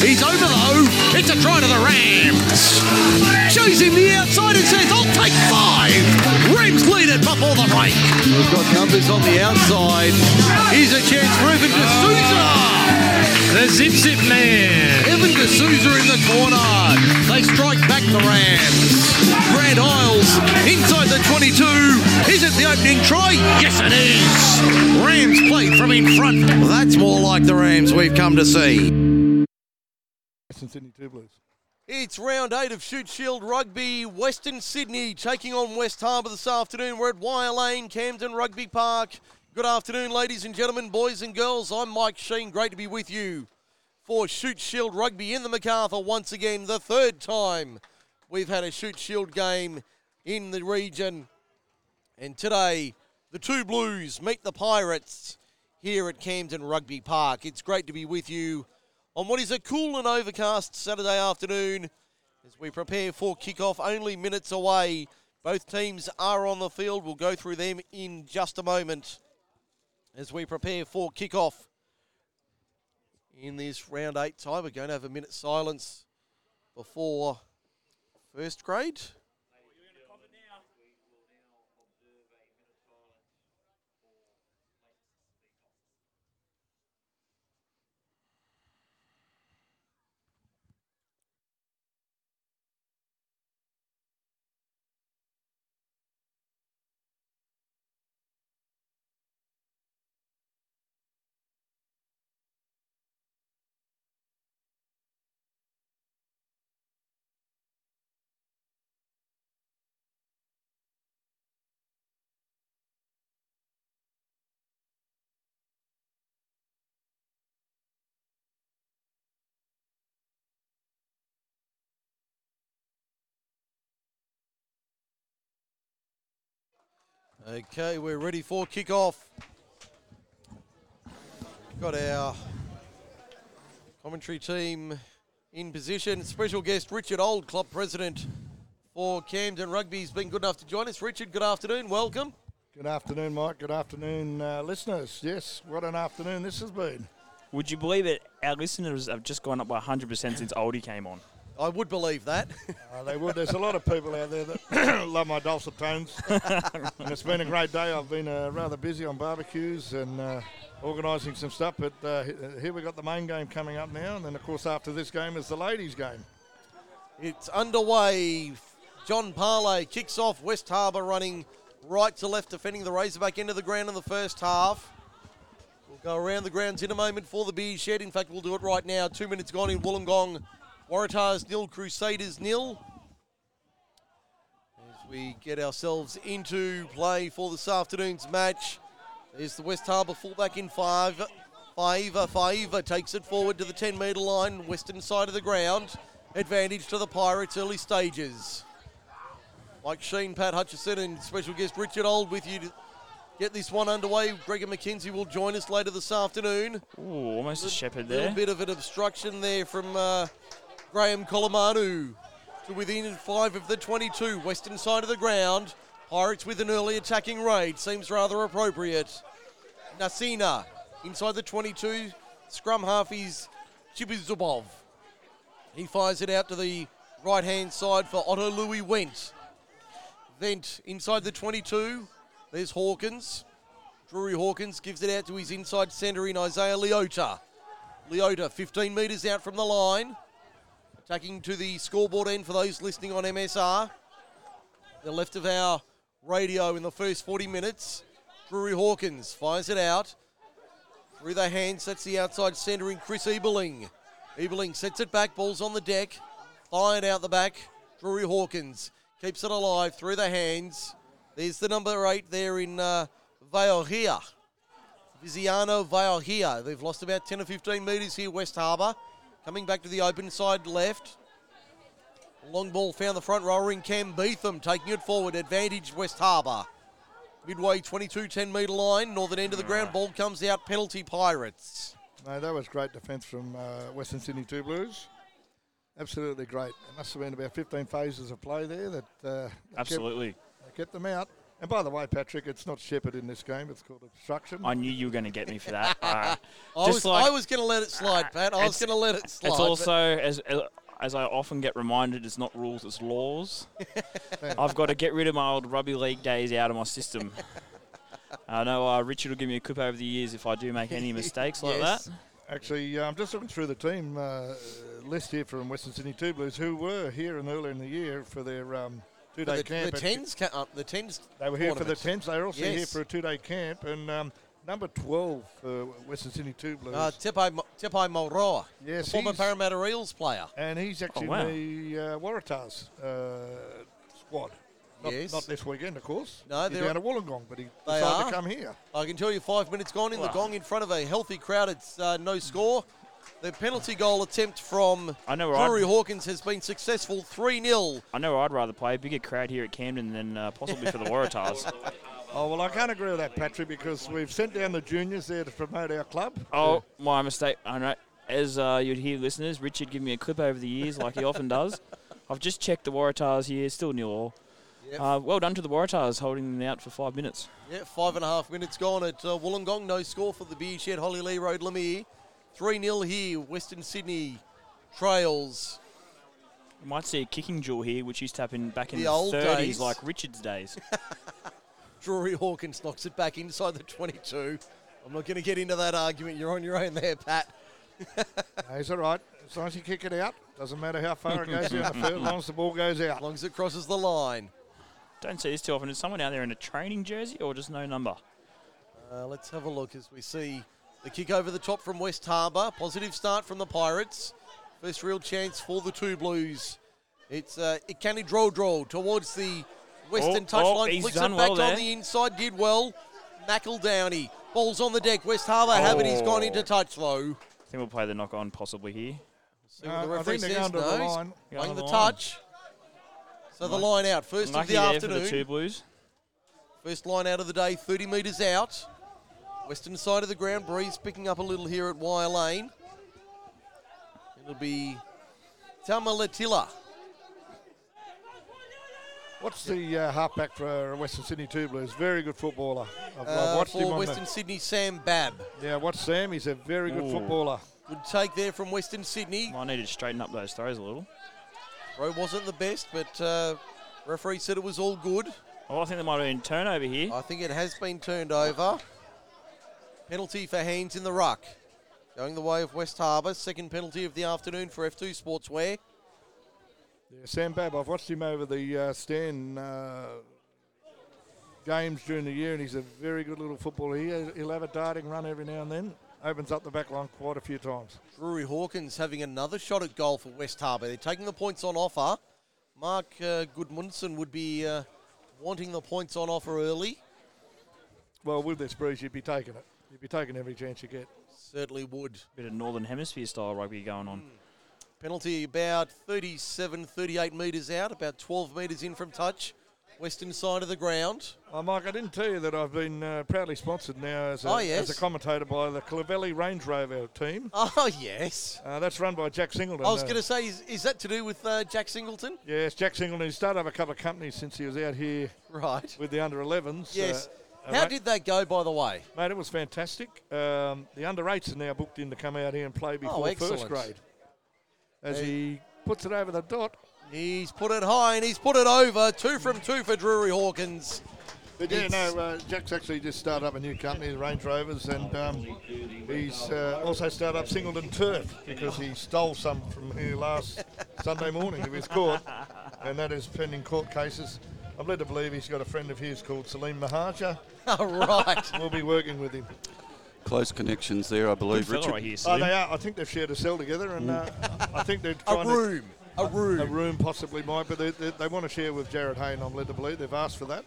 He's over though. It's a try to the Rams. Him the outside and says, I'll take five. Rams lead it before the break. We've got numbers on the outside. Here's a chance for Evan D'Souza. The zip zip man. Evan D'Souza in the corner. They strike back the Rams. Grant Isles inside the 22. Is it the opening try? Yes, it is. Rams played from in front. That's more like the Rams we've come to see. Western Sydney Two Blues. It's round eight of Shute Shield Rugby. Western Sydney taking on West Harbour this afternoon. We're at Wire Lane, Camden Rugby Park. Good afternoon, ladies and gentlemen, boys and girls. I'm Mike Sheen. Great to be with you for Shute Shield Rugby in the MacArthur once again, the third time we've had a Shute Shield game in the region. And today, the two Blues meet the Pirates here at Camden Rugby Park. It's great to be with you on what is a cool and overcast Saturday afternoon as we prepare for kickoff, only minutes away. Both teams are on the field. We'll go through them in just a moment as we prepare for kickoff in this round eight time. We're going to have a minute silence before first grade. Okay, we're ready for kickoff. Got our commentary team in position. Special guest Richard Old, club president for Camden Rugby, has been good enough to join us. Richard, good afternoon. Welcome. Good afternoon, Mike. Good afternoon, uh, listeners. Yes, what an afternoon this has been. Would you believe it? Our listeners have just gone up by 100% since Oldie came on. I would believe that. Uh, they would. There's a lot of people out there that love my dulcet tones, and it's been a great day. I've been uh, rather busy on barbecues and uh, organising some stuff, but uh, here we've got the main game coming up now, and then of course after this game is the ladies' game. It's underway. John Parley kicks off. West Harbour running right to left, defending the Razorback into the ground in the first half. We'll go around the grounds in a moment for the beer shed. In fact, we'll do it right now. Two minutes gone in Wollongong. Waratahs nil, Crusaders nil. As we get ourselves into play for this afternoon's match, there's the West Harbour fullback in five. Faiva, Faiva takes it forward to the 10 metre line, western side of the ground. Advantage to the Pirates early stages. Mike Sheen, Pat Hutchison, and special guest Richard Old with you to get this one underway. Gregor McKenzie will join us later this afternoon. Ooh, almost a shepherd there. A little bit of an obstruction there from uh, Graham Colomanu to within five of the 22, western side of the ground. Pirates with an early attacking raid seems rather appropriate. Nasina inside the 22, scrum half is Chibizubov. He fires it out to the right hand side for Otto Louis Went. Vent inside the 22. There's Hawkins. Drury Hawkins gives it out to his inside centre in Isaiah Leota. Leota, 15 metres out from the line. Attacking to the scoreboard end for those listening on MSR. The left of our radio in the first 40 minutes. Drury Hawkins fires it out. Through the hands, that's the outside centre in Chris Eberling. Eberling sets it back, ball's on the deck. Fired out the back. Drury Hawkins keeps it alive through the hands. There's the number eight there in uh. Viziano Vaohia. They've lost about 10 or 15 metres here, West Harbour. Coming back to the open side left. Long ball found the front rower in Cam Beetham, taking it forward. Advantage West Harbour. Midway 22 10 metre line, northern end of the ground. Ball comes out, penalty Pirates. No, that was great defence from uh, Western Sydney Two Blues. Absolutely great. It must have been about 15 phases of play there that uh, that kept- Absolutely. that kept them out. And by the way, Patrick, it's not shepherd in this game. It's called obstruction. I knew you were going to get me for that. Uh, I was, like- I was going to let it slide, Pat. I was going to let it slide. it's also as as I often get reminded, it's not rules, it's laws. I've got to get rid of my old rugby league days out of my system. I know uh, Richard will give me a coup over the years if I do make any mistakes like Yes. that. Actually, uh, I'm just looking through the team uh, list here from Western Sydney Two Blues, who were here and earlier in the year for their um, the, two-day the camp. at- tens, ca- uh, the tens. They were here for the tournament. tents. They were also here for a two-day camp. And um, number 12 for Western Sydney Two Blues. Uh, Tepai, Mo- Tepai Mauroa, yes, former he's- Parramatta Eels player. and he's actually wow. in the uh, Waratahs uh, squad. Not, Yes. not this weekend, of course. No, he's they're- down at Wollongong, but he decided are. to come here. I can tell you five minutes gone in the gong in front of a healthy crowd. It's uh, no score. The penalty goal attempt from I know where I'd, Hawkins has been successful 3 0. I know I'd rather play. A bigger crowd here at Camden than uh, possibly for the Waratahs. Oh, well, I can't agree with that, Patrick, because we've sent down the juniors there to promote our club. Oh, my mistake. I know. As uh, you'd hear, listeners, Richard give me a clip over the years, like he often does. I've just checked the Waratahs here, still nil all. Yep. Uh, well done to the Waratahs, holding them out for five minutes. Yeah, five and a half minutes gone at uh, Wollongong. No score for the Beer Shed, Holly Lee Road, Lemire. 3 0 here. Western Sydney trails. You might see a kicking duel here, which used to happen back in The the, old 30s, days. like Richard's days. Drury Hawkins knocks it back inside the 22. I'm not going to get into that argument. You're on your own there, Pat. No, he's all right. As long as you kick it out, doesn't matter how far it goes down the field, as long as the ball goes out. As long as it crosses the line. Don't see this too often. Is someone out there in a training jersey or just no number? Uh, let's have a look as we see the kick over the top from West Harbour. Positive start from the Pirates. First real chance for the two Blues. It's uh, Ikani Draw Draw towards the Western Oh, oh, touchline. he's Flicks it back well on the inside. Did well. McEldowney. Ball's on the deck. West Harbour have it. He's gone into touch though. I think we'll play the knock on possibly here. See what Uh, the referee says. going to the line. Playing on the the line. touch. So the line out. First Lucky of the there afternoon. for the two Blues. First line out of the day, 30 metres out. Western side of the ground, breeze picking up a little here at Wire Lane. It'll be Tamaletila. What's the uh, halfback for Western Sydney Two Blues? Very good footballer. I've, I've Uh, watched him for on Western the, Sydney, Sam Babb. Yeah, watch Sam. He's a very good Ooh. footballer. Good take there from Western Sydney. Might need to straighten up those throws a little. Throw wasn't the best, but uh, referee said it was all good. Oh, I think there might have been turnover here. I think it has been turned over. Penalty for hands in the ruck. Going the way of West Harbour. Second penalty of the afternoon for F2 Sportswear. Yeah, Sam Babb. I've watched him over the uh, stand uh, games during the year, and he's a very good little footballer. He, he'll have a darting run every now and then. Opens up the back line quite a few times. Drury Hawkins having another shot at goal for West Harbour. They're taking the points on offer. Mark uh, Goodmanson would be uh, wanting the points on offer early. Well, with this breeze, you'd be taking it. You'd be taking every chance you get. Certainly would. Bit of Northern Hemisphere style rugby going on. Penalty about 37, 38 metres out, about 12 metres in from touch. Western side of the ground. Oh, Mike, I didn't tell you that I've been uh, proudly sponsored now as a, Oh, yes. as a commentator by the Clavelli Range Rover team. Oh, yes. Uh, that's run by Jack Singleton. I was uh, going to say, is, is that to do with uh, Jack Singleton? Yes, Jack Singleton. He's started up a couple of companies since he was out here Right. with the under 11s. Yes. How mate, did that go, by the way? mate, it was fantastic. Um, the under 8s are now booked in to come out here and play before first Oh, excellent. grade. As Hey. he puts it over the dot. He's put it high and he's put it over. Two from two for Drury Hawkins. But yeah, no, uh, Jack's actually just started up a new company, the Range Rovers, and um, he's uh, also started up Singleton Turf because he stole some from here last Sunday morning. He was caught, and that is pending court cases. I'm led to believe he's got a friend of his called Salim Mehajer. All right. We'll be working with him. Close connections there, I believe, fella Richard. right here, Oh, they are. I think they've shared a cell together, and uh, I think they're trying A trying room. A to. room. A room possibly might, but they, they, they want to share with Jarryd Hayne. I'm led to believe they've asked for that.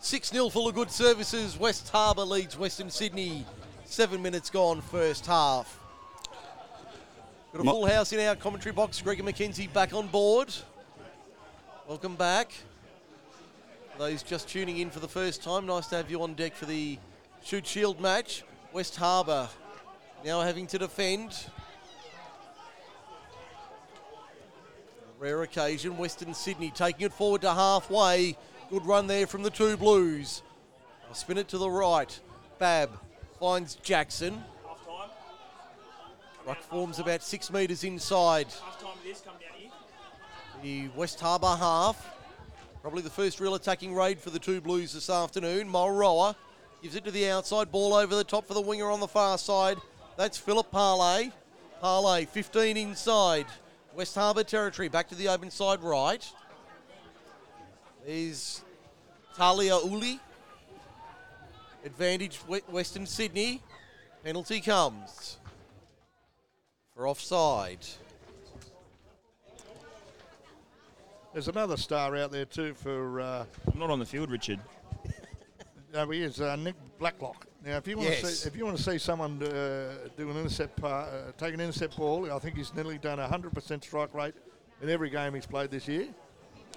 6 0 full of good services. West Harbour leads Western Sydney. Seven minutes gone, first half. Got a Mo- full house in our commentary box. Gregor McKenzie back on board. Welcome back. For those just tuning in for the first time, nice to have you on deck for the Shute Shield match. West Harbour now having to defend. Rare occasion, Western Sydney taking it forward to halfway. Good run there from the two Blues. I'll spin it to the right. Bab finds Jackson. Ruck forms about six metres inside the West Harbour half. Probably the first real attacking raid for the two Blues this afternoon. Mulroa gives it to the outside. Ball over the top for the winger on the far side. That's Philip Parley. Parley, 15 inside. West Harbour territory. Back to the open side right. There's Talia Uli. Advantage Western Sydney. Penalty comes for offside. There's another star out there too for. Uh, I'm not on the field, Richard. no, he is uh, Nick Blacklock. Now, if you want Yes. to see, if you want to see someone uh, do an intercept, pa- uh, take an intercept ball, I think he's nearly done a hundred percent strike rate in every game he's played this year.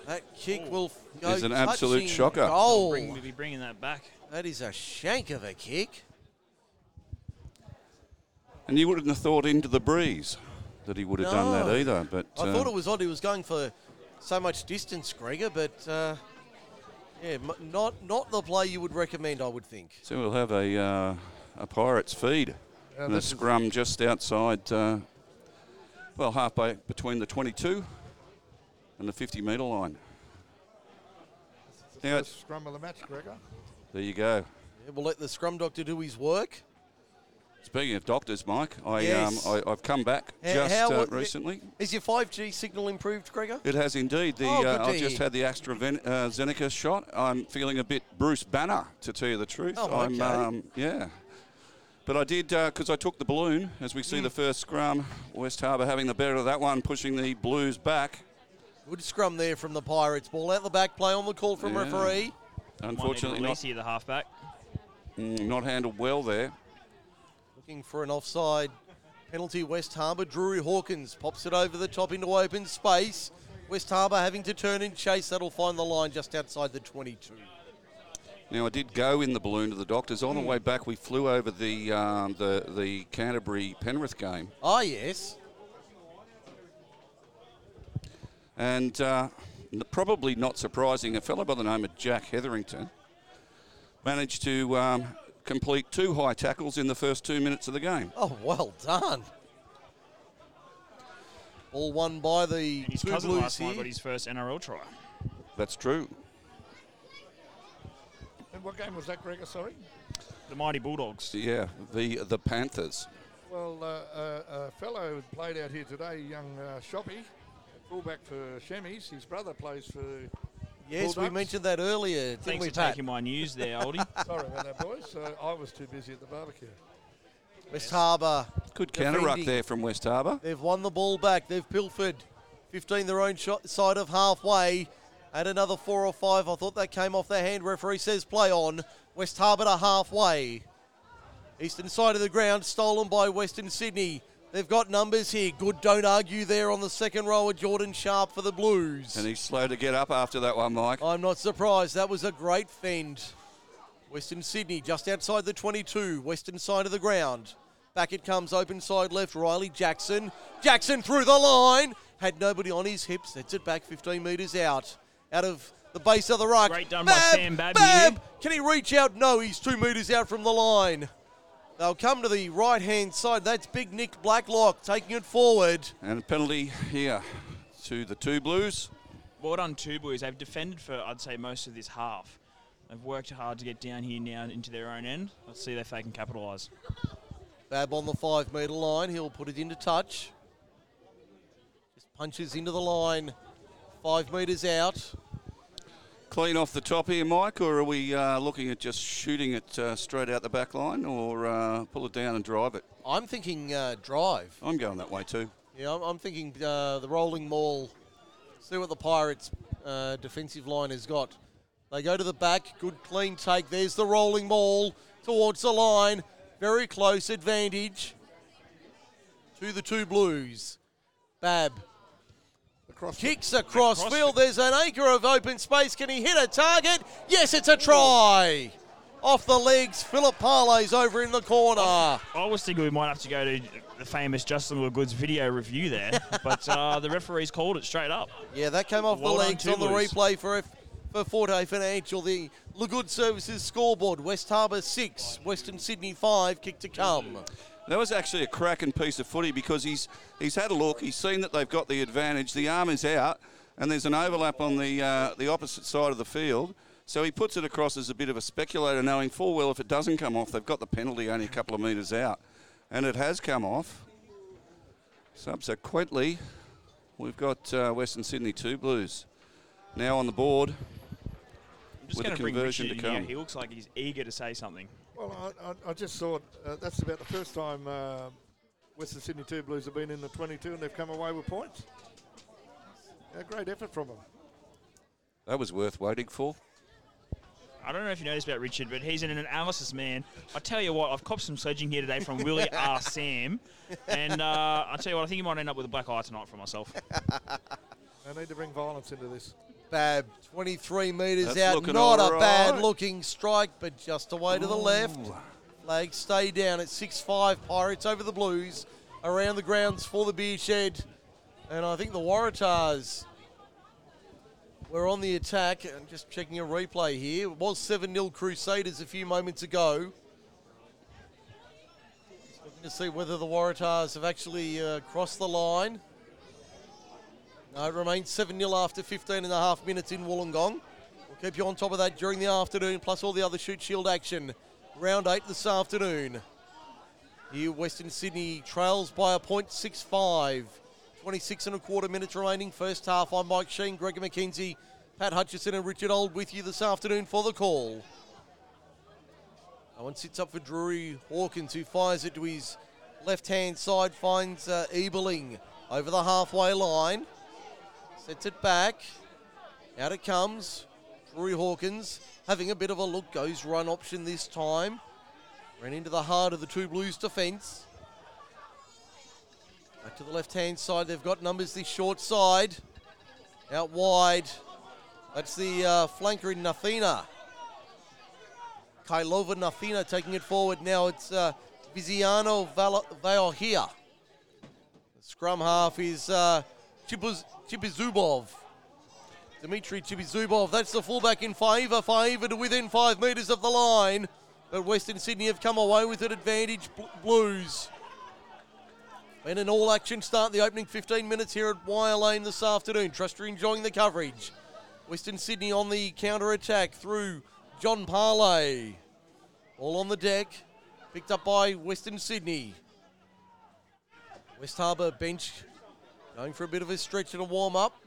That kick will go It's an absolute touching shocker. Goal. Bring, we'll be bringing that back. That is a shank of a kick. And you wouldn't have thought into the breeze that he would have done that either. But I uh, thought it was odd he was going for so much distance, Gregor, but uh, yeah, m- not not the play you would recommend, I would think. so we'll have a uh, a Pirates feed Uh, and a scrum just outside. Uh, well, halfway between the 22 and the 50 metre line. Now, scrum of the match, Gregor. there you go. Yeah, we'll let the scrum doctor do his work. Speaking of doctors, Mike, I, Yes. um, I I've come back How- just how uh, recently. Is your 5G signal improved, Gregor? It has indeed. The Oh, uh, I've just had the AstraZeneca shot. I'm feeling a bit Bruce Banner, to tell you the truth. Oh, I'm, okay. um, yeah. But I did because I took the balloon. As we Mm. see the first scrum, West Harbour having the better of that one, pushing the Blues back. Good scrum there from the Pirates. Ball out the back, play on the call from Yeah. referee. Unfortunately, Might need not, the halfback. mm, not handled well there. Looking for an offside penalty, West Harbour. Drury Hawkins pops it over the top into open space. West Harbour having to turn and chase. That'll find the line just outside the 22. Now I did go in the balloon to the doctors. On the Mm. way back, we flew over the um, the the Canterbury Penrith game, Ah, yes. and uh, probably not surprising, a fellow by the name of Jack Hetherington managed to um, complete two high tackles in the first two minutes of the game. Oh, well done. All won by the And his two cousin last night got his first NRL try. That's true. And what game was that, Gregor? Sorry. The Mighty Bulldogs. Yeah, the the Panthers. Well, uh, uh, a fellow who played out here today, young uh, Shoppy, fullback for Chemis. His brother plays for. Yes, we mentioned that earlier, didn't Thanks we, for Pat? taking my news there, Oldie. Sorry about that, boys. Uh, I was too busy at the barbecue. West Harbour. Good counter ruck there from West Harbour. They've won the ball back. They've pilfered 15 their own shot side of halfway. At another four or five. I thought that came off their hand. Referee says play on. West Harbour to halfway. Eastern side of the ground, stolen by Western Sydney. They've got numbers here. Good, don't argue there on the second row of Jordan Sharp for the Blues. And he's slow to get up after that one, Mike. I'm not surprised. That was a great fend. Western Sydney just outside the 22, western side of the ground. Back it comes, open side left, Riley Jackson. Jackson through the line. Had nobody on his hips. Sets it back 15 metres out. Out of the base of the ruck. Great done by Sam Babb here. Babb! Can he reach out? No, he's two metres out from the line. They'll come to the right hand side. That's big Nick Blacklock taking it forward. And a penalty here to the two Blues. Well done, two boys. They've defended for, I'd say, most of this half. They've worked hard to get down here now into their own end. Let's see if they can capitalise. Bab on the five metre line. He'll put it into touch. Just punches into the line. Five metres out. Clean off the top here, Mike, or are we uh, looking at just shooting it uh, straight out the back line or uh, pull it down and drive it? I'm thinking uh, drive. I'm going that way too. Yeah, I'm, I'm thinking uh, the rolling maul. See what the Pirates' uh, defensive line has got. They go to the back. Good clean take. There's the rolling maul towards the line. Very close advantage to the two Blues. Bab Across Kicks across Across field. There's an acre of open space. Can he hit a target? Yes, it's a try. Off the legs. Philip Parley's over in the corner. I was thinking we might have to go to the famous Justin Willgood's video review there, but uh, the referees called it straight up. Yeah, that came off Well the legs two on the Blues. replay for F- for Forte Financial. The Lagood Services scoreboard, West Harbour 6, Western Sydney 5, kick to come. That was actually a cracking piece of footy because he's he's had a look. He's seen that they've got the advantage. The arm is out, and there's an overlap on the uh, the opposite side of the field. So he puts it across as a bit of a speculator, knowing full well if it doesn't come off, they've got the penalty only a couple of metres out, and it has come off. Subsequently, we've got uh, Western Sydney two Blues now on the board. I'm just with a to bring conversion Richard to come. He looks like he's eager to say something. Well, I, I, I just thought uh, that's about the first time uh, Western Sydney Two Blues have been in the 22 and they've come away with points. Yeah, great effort from them. That was worth waiting for. I don't know if you know this about Richard, but he's an analysis man. I tell you what, I've copped some sledging here today from Willie R. Sam, and uh, I tell you what, I think he might end up with a black eye tonight for myself. I need to bring violence into this. Bab, 23 metres That's out. Not a bad looking strike, but just away to the left. Flags stay down at 6 5. Pirates over the Blues. Around the grounds for the beer shed. And I think the Waratahs were on the attack. I'm just checking a replay here. It was 7 0 Crusaders a few moments ago. Just looking to see whether the Waratahs have actually uh, crossed the line. No, it remains 7 0 after 15 and a half minutes in Wollongong. We'll keep you on top of that during the afternoon, plus all the other Shute Shield action. Round 8 this afternoon. Here, Western Sydney trails by a point 6 5. 26 and a quarter minutes remaining. First half. I'm Mike Sheen, Gregor McKenzie, Pat Hutchison, and Richard Old with you this afternoon for the call. That one sits up for Drury Hawkins, who fires it to his left hand side, finds uh, Eberling over the halfway line. Sets it back. Out it comes. Drury Hawkins having a bit of a look. Goes run option this time. Ran into the heart of the two Blues defence. Back to the left hand side. They've got numbers this short side. Out wide. That's the uh, flanker in Nathina. Kailova Nathina taking it forward. Now it's uh, Viziano Val- Valhia. The scrum half is uh, Chibuz- Chibizubov. Dmitry Chibizubov. That's the fullback in Faiva. Faiva to within five metres of the line. But Western Sydney have come away with an advantage. Blues. Been an all action start the opening 15 minutes here at Wire Lane this afternoon. Trust you're enjoying the coverage. Western Sydney on the counter attack through John Parley. All on the deck. Picked up by Western Sydney. West Harbour bench going for a bit of a stretch and a warm up.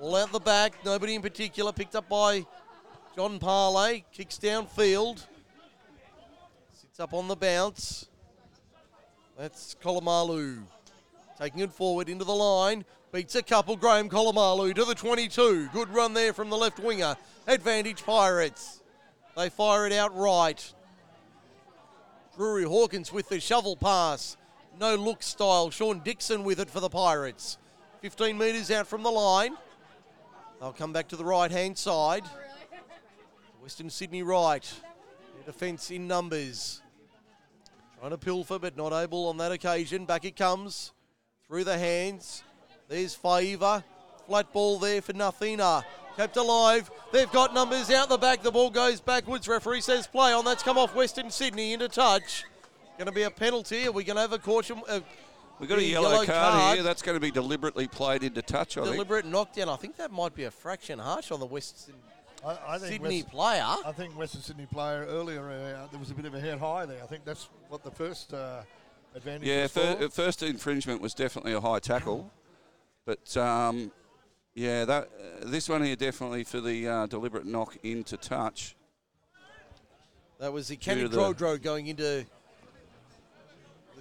All out the back. Nobody in particular. Picked up by John Parley. Kicks downfield. Sits up on the bounce. That's Kolomalu. Taking it forward into the line. Beats a couple. Graham Kolomalu to the 22. Good run there from the left winger. Advantage Pirates. They fire it out right. Drury Hawkins with the shovel pass. No look style. Sean Dixon with it for the Pirates. 15 metres out from the line. They'll come back to the right hand side. Western Sydney right. Their defence in numbers. Trying to pilfer, but not able on that occasion. Back it comes. Through the hands. There's Faiva. Flat ball there for Nathina. Kept alive. They've got numbers out the back. The ball goes backwards. Referee says play on. That's come off Western Sydney into touch. Going to be a penalty. Are we going to have a caution? Uh, We've got a the yellow, card, here. That's going to be deliberately played into touch, I think. deliberate knockdown. I think that might be a fraction harsh on the Western I, I think Sydney West- player. I think Western Sydney player earlier uh, there was a bit of a head high there. I think that's what the first uh, advantage Yeah, was fir- for. first infringement was definitely a high tackle, but um, yeah, that uh, this one here definitely for the uh, deliberate knock into touch. That was the Due Kenny to Drodro going into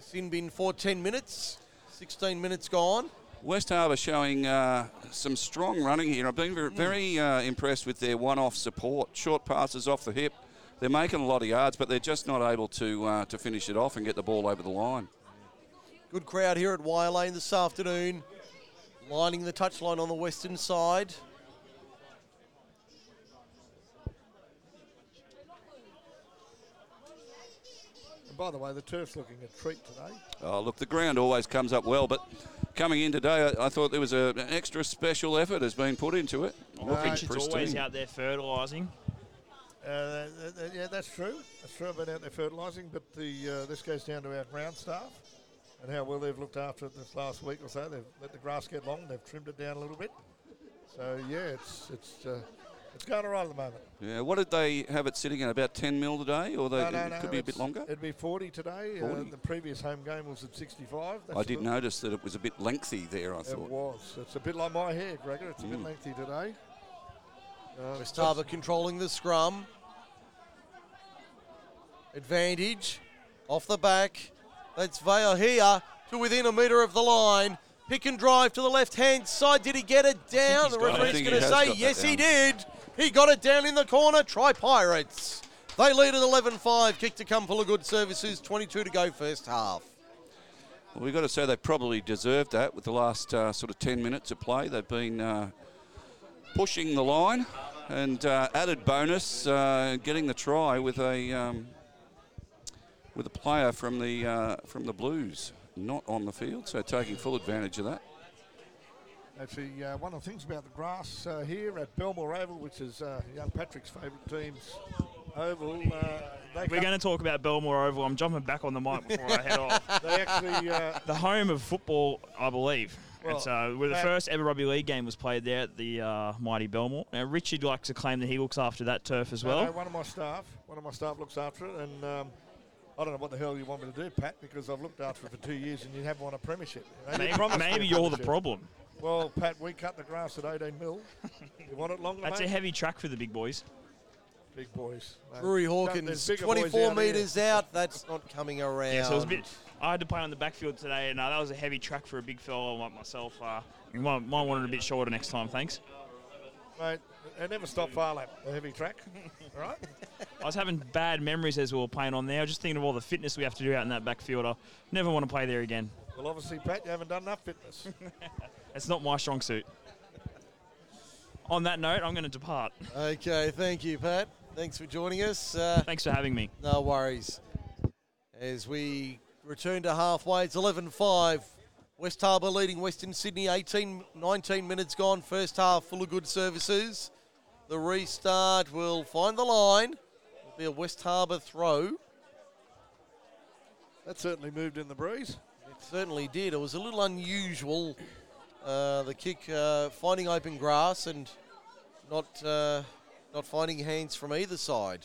the sin bin for 10 minutes. 16 minutes gone. West Harbour showing uh, some strong running here. I've been very, very uh, impressed with their one-off support, short passes off the hip. They're making a lot of yards, but they're just not able to uh, to finish it off and get the ball over the line. Good crowd here at Wire Lane this afternoon. Lining the touchline on the western side. By the way, the turf's looking a treat today. Oh, look, the ground always comes up well, but coming in today, I, I thought there was a, an extra special effort has been put into it. Well, Uh, Richard's always out there fertilising. Uh, th- th- yeah, that's true. That's true. I've been out there fertilising, but the uh, this goes down to our ground staff and how well they've looked after it this last week or so. They've let the grass get long. They've trimmed it down a little bit. So yeah, it's it's uh, it's going all right at the moment. Yeah, what did they have it sitting at? About 10 mil today, or they, No, no, it no, could be a bit longer? It'd be 40 today. Uh, 40. the previous home game was at 65. That's I did notice that it was a bit lengthy there, I It thought. It was. It's a bit like my hair, Gregor. It's a bit Mm. lengthy today. Uh, West Harbour controlling the scrum. Advantage off the back. That's Vale here to within a metre of the line. Pick and drive to the left hand side. Did he get it down? The got it. I referee's going to say, got that yes, he did. He got it down in the corner. Try Pirates. They lead at 11 5. Kick to come full of good services. 22 to go first half. Well, we've got to say they probably deserved that with the last uh, sort of 10 minutes of play. They've been uh, pushing the line and uh, added bonus, uh, getting the try with a um, with a player from the uh, from the Blues not on the field, so taking full advantage of that. Actually, uh, one of the things about the grass uh, here at Belmore Oval, which is uh, young Patrick's favourite team's oval, uh, We're going to talk about Belmore Oval. I'm jumping back on the mic before I head off. they actually uh, The home of football, I believe. Well, and so, where the first ever rugby league game was played there at the uh, mighty Belmore. Now, Richard likes to claim that he looks after that turf as no, well. no, one of my staff, one of my staff looks after it, and um, I don't know what the hell you want me to do, Pat, because I've looked after it for two years and you haven't won a premiership. You know, you Maybe, a you're the problem. Well, Pat, we cut the grass at 18 mil. you want it longer, That's a heavy track for the big boys. Big boys. mate. Drury Hawkins, there's 24 out here. metres out. That's not coming around. Yeah, so it was a bit. I had to play on the backfield today, and uh, that was a heavy track for a big fella like myself. Uh, you might, might want it a bit shorter next time, thanks. Mate, they never stop far lap, the heavy track. All right? I was having bad memories as we were playing on there. I was just thinking of all the fitness we have to do out in that backfield. I never want to play there again. Well, obviously, Pat, you haven't done enough fitness. It's not my strong suit. On that note, I'm going to depart. Okay, thank you, Pat. Thanks for joining us. Uh, Thanks for having me. no worries. As we return to halfway, it's 11 5. West Harbour leading Western Sydney, 18, 19 minutes gone. First half full of good services. The restart will find the line. It'll be a West Harbour throw. that certainly moved in the breeze. It certainly did. It was a little unusual. Uh, the kick uh, finding open grass and not uh, not finding hands from either side.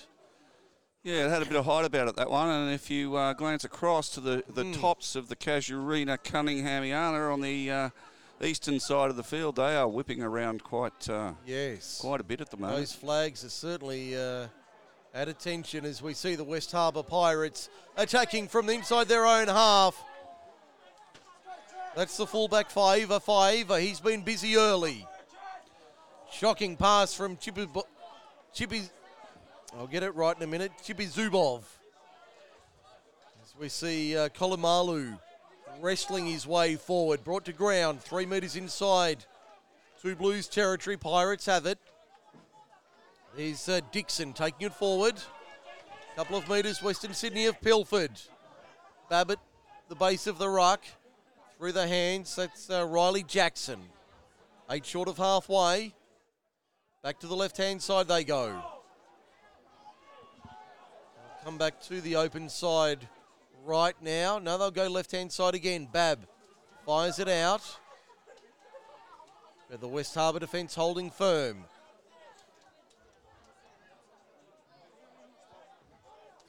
Yeah, it had a bit of height about it, that one. And if you uh, glance across to the, the Hmm. tops of the Casuarina Cunninghamiana on the uh, eastern side of the field, they are whipping around quite uh, Yes. quite a bit at the moment. Those flags are certainly uh, at attention as we see the West Harbour Pirates attacking from the inside their own half. That's the fullback Faiva. Faiva, he's been busy early. Shocking pass from Chippy. Chippy. I'll get it right in a minute. Chippy Zubov. As we see uh, Kolomalu wrestling his way forward, brought to ground, three metres inside. Two Blues territory. Pirates have it. There's uh, Dixon taking it forward. Couple of metres Western Sydney of Pilford. Babbitt, the base of the ruck. Through the hands, that's uh, Riley Jackson. Eight short of halfway. Back to the left hand side they go. Come back to the open side right now. Now they'll go left hand side again. Bab fires it out. But the West Harbour defence holding firm.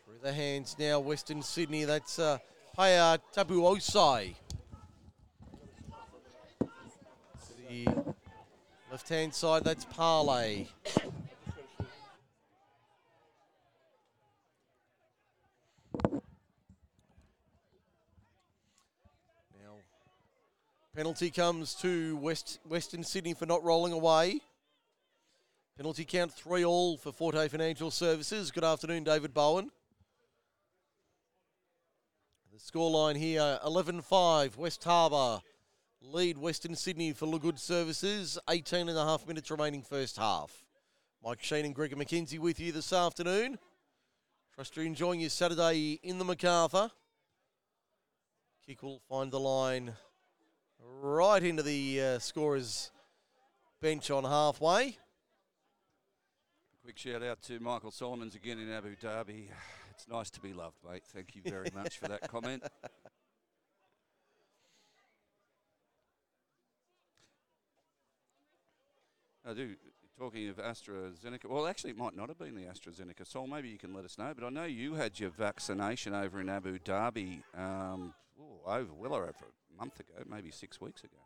Through the hands now, Western Sydney. That's uh, Paya Tapuosai. The left hand side, that's Parlay. Now, penalty comes to West Western Sydney for not rolling away. Penalty count three all for Forte Financial Services. Good afternoon, David Bowen. The scoreline here 11 5, West Harbour lead Western Sydney for the Good Services. 18 and a half minutes remaining first half. Mike Sheen and Gregor McKenzie with you this afternoon. Trust you're enjoying your Saturday in the MacArthur. Kick will find the line right into the uh, scorer's bench on halfway. Quick shout out to Michael Solomons again in Abu Dhabi. It's nice to be loved, mate. Thank you very much for that comment. I do. Talking of AstraZeneca, well, actually, it might not have been the AstraZeneca. Sol, maybe you can let us know. But I know you had your vaccination over in Abu Dhabi um, ooh, over well over a month ago, maybe six weeks ago.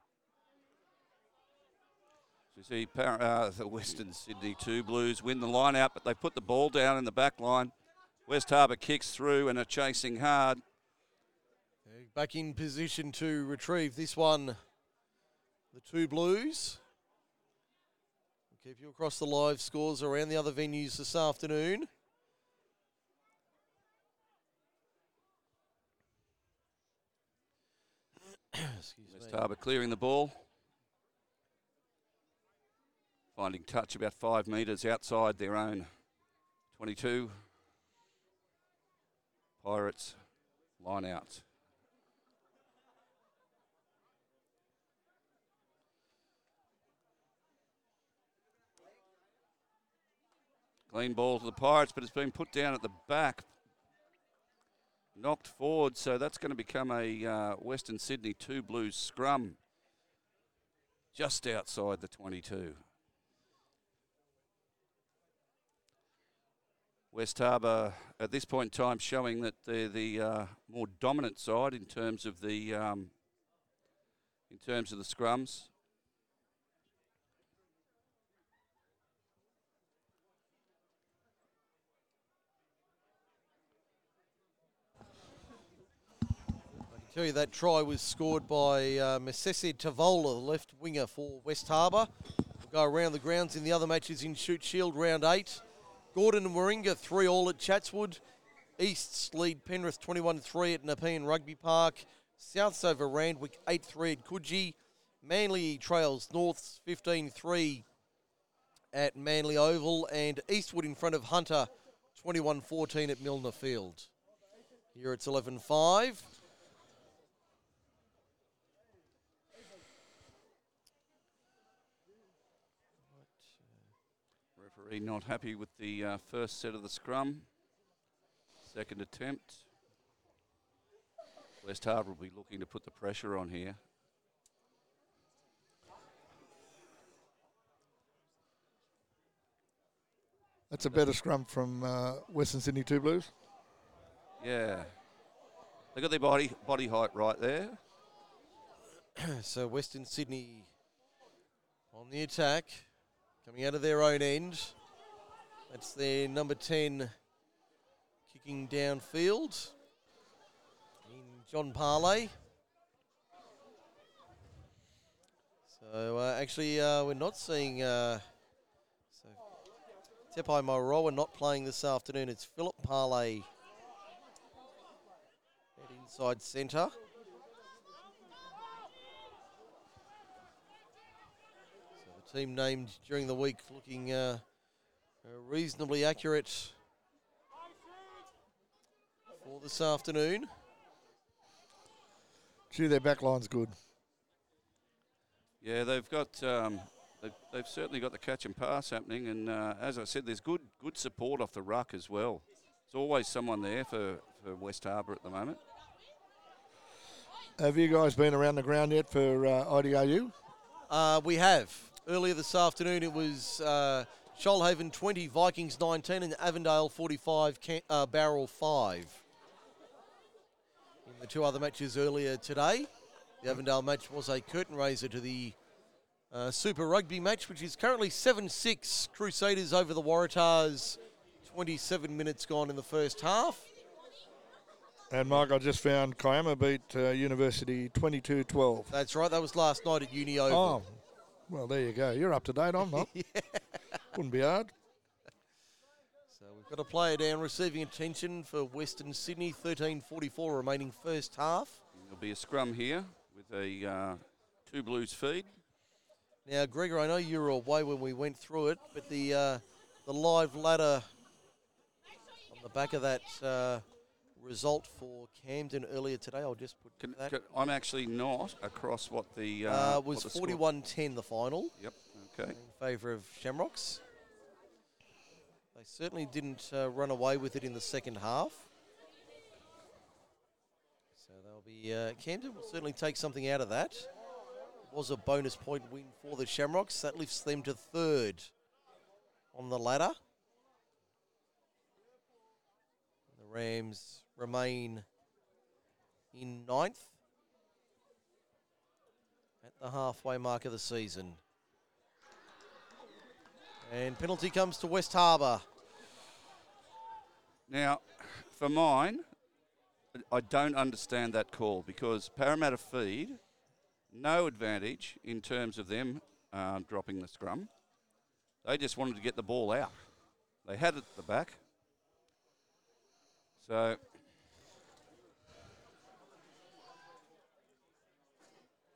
So you see, uh, the Western Sydney Two Blues win the line out, but they put the ball down in the back line. West Harbour kicks through and are chasing hard. Back in position to retrieve this one. The two Blues. Keep you across the live scores around the other venues this afternoon. West. Harbour clearing the ball. Finding touch about five metres outside their own 22. Pirates line out. Clean ball to the Pirates, but it's been put down at the back. Knocked forward, so that's going to become a uh, Western Sydney 2 Blues scrum just outside the 22. West Harbour at this point in time showing that they're the uh, more dominant side in terms of the um, in terms of the scrums. Tell you that try was scored by uh, Tavola, the left winger for West Harbour. We'll go around the grounds in the other matches in Shute Shield round eight. Gordon and Warringah 3 all at Chatswood. Easts lead Penrith 21 3 at Nepean Rugby Park. Souths over Randwick 8 3 at Coogee. Manly trails Norths 15 3 at Manly Oval. And Eastwood in front of Hunter 21 14 at Millner Field. Here it's 11 5. Referee not happy with the uh, first set of the scrum. Second attempt. West Harbour will be looking to put the pressure on here. That's a better scrum from uh, Western Sydney Two Blues. Yeah. They got their body body height right there. so Western Sydney on the attack, coming out of their own end. That's their number 10 kicking downfield in John Parley. So uh, actually, uh, we're not seeing. Uh, so Tepai Moroa not playing this afternoon. It's Philip Parley at inside centre. So the team named during the week looking uh, uh, reasonably accurate for this afternoon. Gee, their back line's good. Yeah, they've got um, they've, they've certainly got the catch and pass happening, and uh, as I said, there's good good support off the ruck as well. There's always someone there for, for West Harbour at the moment. Have you guys been around the ground yet for uh, IDRU? Uh, we have. Earlier this afternoon, it was uh, Shoalhaven 20, Vikings 19, and Avondale 45, Cam- uh, Barrel 5. In the two other matches earlier today, the Avondale match was a curtain raiser to the uh, Super Rugby match, which is currently 7 6 Crusaders over the Waratahs. 27 minutes gone in the first half. And Mike, I just found Kiama beat uh, University 22-12. That's right, that was last night at Uni Oval. Oh, well, there you go. You're up to date. I'm not. Wouldn't be hard. So we've got a player down receiving attention for Western Sydney, 13.44 remaining first half. There'll be a scrum here with a uh, two Blues feed. Now, Gregor, I know you were away when we went through it, but the uh, the live ladder on the back of that uh, result for Camden earlier today, I'll just put Can, that. can- I'm actually not across what the uh, Uh, what was the score- 41-10 the final Yep. Okay. in favour of Shamrocks. They certainly didn't uh, run away with it in the second half. So they'll be, uh, Camden will certainly take something out of that. It was a bonus point win for the Shamrocks. That lifts them to third on the ladder. The Rams remain in ninth at the halfway mark of the season. And penalty comes to West Harbour. Now, for mine, I don't understand that call because Parramatta feed, no advantage in terms of them uh, dropping the scrum. They just wanted to get the ball out. They had it at the back. So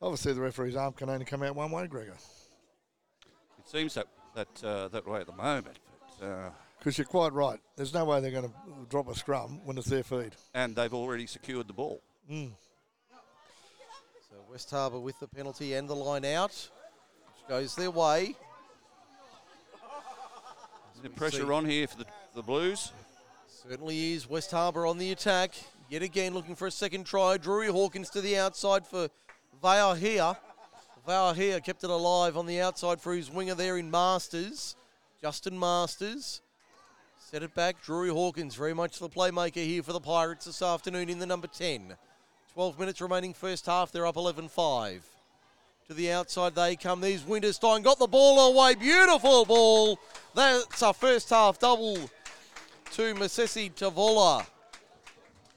Obviously, the referee's arm can only come out one way, Gregor. it seems that that uh, that way at the moment. But, uh, Because you're quite right. There's no way they're going to drop a scrum when it's their feed. and they've already secured the ball. Mm. So West Harbour with the penalty and the line out, which goes their way. Is there pressure on here for the, the Blues? Certainly is. West Harbour on the attack. Yet again looking for a second try. Drury Hawkins to the outside for Vale here. Vale here kept it alive on the outside for his winger there in Masters. Justin Masters. Set it back. Drury Hawkins, very much the playmaker here for the Pirates this afternoon in the number 10. 12 minutes remaining first half. They're up 11 5. To the outside they come. These Winterstein got the ball away. Beautiful ball. That's our first half double to Mosese Tavola.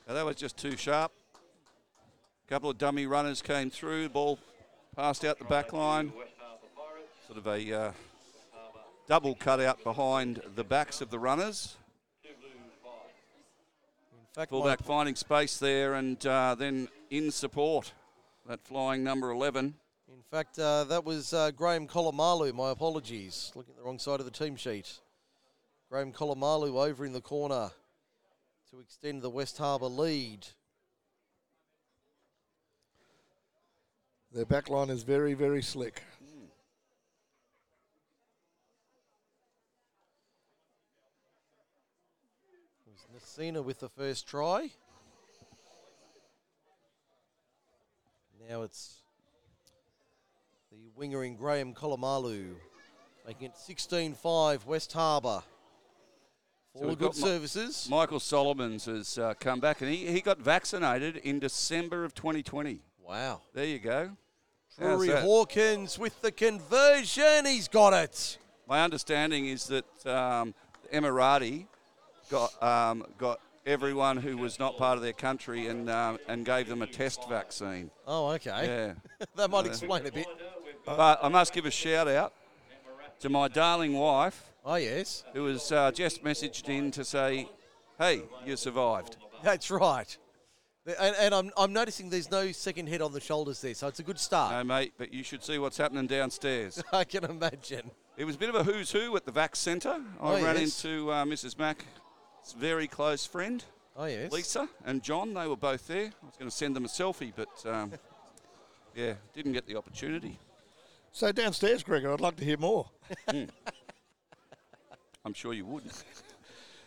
Now, that was just too sharp. A couple of dummy runners came through. Ball passed out the back line. Sort of a uh, double cutout behind the backs of the runners. Fact, Fullback finding space there and uh, then in support. That flying number 11. in fact uh, that was uh, Graham Kolomalu. My apologies. Looking at the wrong side of the team sheet. Graham Kolomalu over in the corner to extend the West Harbour lead. Their back line is very, very slick. It was Nasina with the first try. Now it's the winger in Graham Kolomalu making it 16-5 West Harbour. So All we've good got Mi- services. Michael Solomons has uh, come back and he, he got vaccinated in December of 2020. Wow. There you go. That? Hawkins with the conversion. He's got it. My understanding is that um, Emirati got um, got everyone who was not part of their country and um, and gave them a test vaccine. Oh, okay. Yeah, that might explain a bit. but I must give a shout out to my darling wife Oh, yes. who was uh, just messaged in to say, "Hey, you survived." That's right. And, and I'm, I'm noticing there's no second head on the shoulders there, so it's a good start. No, mate, but you should see what's happening downstairs. I can imagine. It was a bit of a who's who at the vac centre. I Oh, ran yes. into uh, Mrs. Mack's very close friend. Oh, yes. Lisa and John, they were both there. I was going to send them a selfie, but um, yeah, didn't get the opportunity. So downstairs, Gregor, I'd like to hear more. I'm sure you would.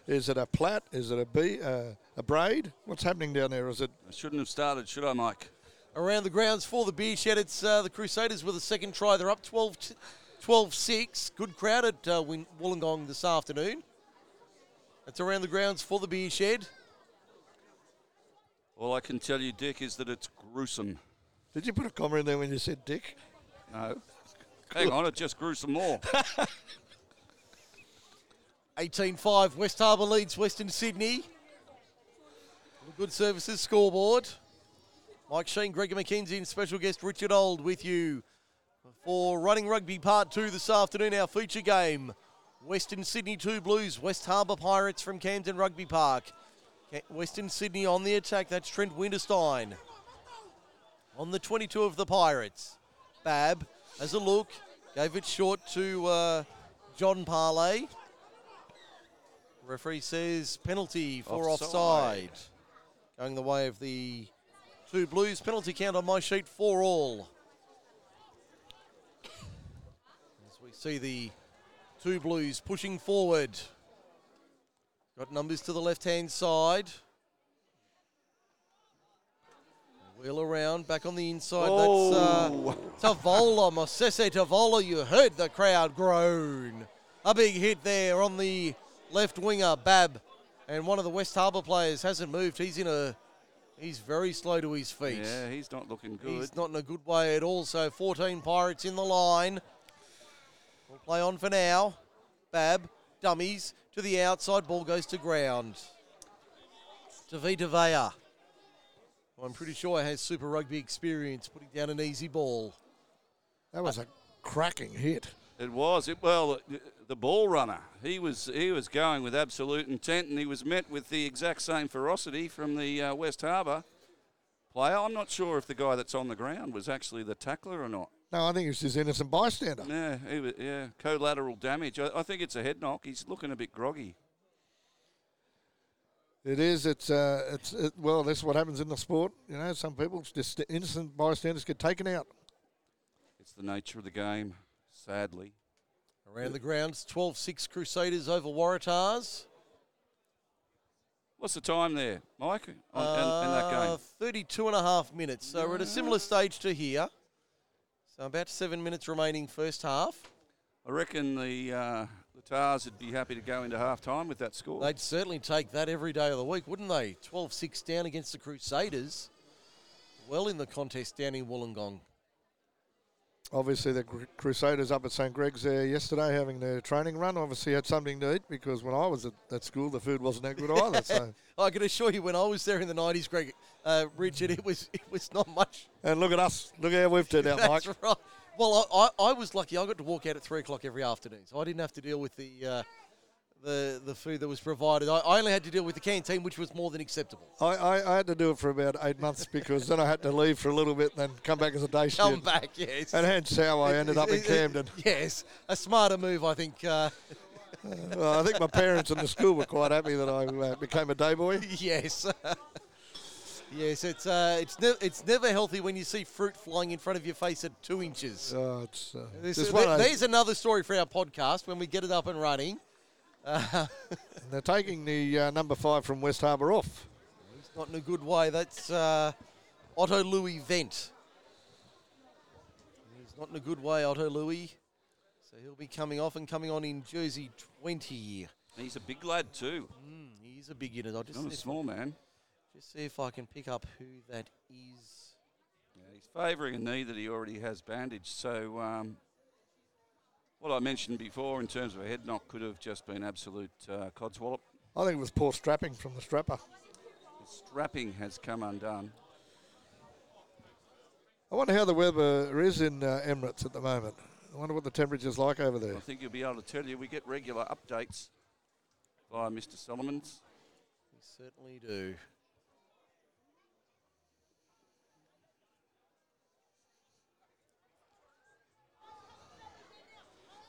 Is it a plait? Is it a bee? Uh, a braid? What's happening down there? Is it? I shouldn't have started, should I, Mike? Around the grounds for the beer shed, it's uh, the Crusaders with a second try. They're up 12 t- 12-6. Good crowd at uh, Wollongong this afternoon. It's around the grounds for the beer shed. All I can tell you, Dick, is that it's gruesome. Did you put a comma in there when you said Dick? No. Hang on, it just grew some more. 18-5, West Harbour leads Western Sydney. Good Services scoreboard. Mike Sheen, Gregor McKenzie, and special guest Richard Old with you for Running Rugby Part 2 this afternoon, our feature game. Western Sydney 2 Blues, West Harbour Pirates from Camden Rugby Park. Western Sydney on the attack, that's Trent Winterstein. On the 22 of the Pirates, Bab has a look, gave it short to uh, John Parley. Referee says penalty for offside. Offside. Going the way of the two Blues. Penalty count on my sheet for all. As we see the two Blues pushing forward. Got numbers to the left hand side. Wheel around, back on the inside. Oh. That's uh, Tavola, Mosese Tavola. You heard the crowd groan. A big hit there on the left winger, Bab. And one of the West Harbour players hasn't moved. He's in a. He's very slow to his feet. Yeah, he's not looking good. He's not in a good way at all. So 14 Pirates in the line. We'll play on for now. Bab, dummies to the outside. Ball goes to ground. To Vita Vea. I'm pretty sure he has Super Rugby experience putting down an easy ball. That was a cracking hit. It was. It, well, the ball runner. He was he was going with absolute intent, and he was met with the exact same ferocity from the uh, West Harbour player. I'm not sure if the guy that's on the ground was actually the tackler or not. No, I think it's just an innocent bystander. Yeah, he was, yeah, collateral damage. I, I think it's a head knock. He's looking a bit groggy. It is. It's. Uh, it's. It, well, that's what happens in the sport. You know, some people just innocent bystanders get taken out. It's the nature of the game, sadly. Around the grounds, 12-6 Crusaders over Waratahs. What's the time there, Mike, on, in, that game? Uh, 32 and a half minutes. So we're at a similar stage to here. So about seven minutes remaining first half. I reckon the uh, the Tars would be happy to go into half time with that score. They'd certainly take that every day of the week, wouldn't they? 12 6 down against the Crusaders. Well in the contest down in Wollongong. Obviously, the Crusaders up at St. Greg's there yesterday having their training run. Obviously, had something to eat because when I was at that school, the food wasn't that good either. So I can assure you, when I was there in the '90s, Greg, uh, Richard, it was it was not much. And look at us. Look at how we've turned out, That's Mike. right. Well, I, I, I, was lucky. I got to walk out at three o'clock every afternoon, so I didn't have to deal with the uh, the the food that was provided. I, I, only had to deal with the canteen, which was more than acceptable. I, I, I, had to do it for about eight months because then I had to leave for a little bit and then come back as a day student. Come back, yes. And hence how I ended up in Camden. Yes, a smarter move, I think. Uh, well, I think my parents and the school were quite happy that I uh, became a day boy. Yes. Yes, it's uh, it's ne- it's never healthy when you see fruit flying in front of your face at two inches. Oh, it's, uh, this, uh, there's another story for our podcast when we get it up and running. Uh, they're taking the uh, number five from West Harbour off. He's not in a good way. That's uh, Otto Louis Vent. He's not in a good way, Otto Louis. So he'll be coming off and coming on in jersey 20. He's a big lad too. Mm, he's a big unit. I'll just not a small man. Just see if I can pick up who that is. Yeah, he's favouring a knee that he already has bandaged. So um, what I mentioned before in terms of a head knock could have just been absolute uh, codswallop. I think it was poor strapping from the strapper. The strapping has come undone. I wonder how the weather is in uh, Emirates at the moment. I wonder what the temperature's like over there. I think you'll be able to tell you. We get regular updates via Mr. Solomons. We certainly do.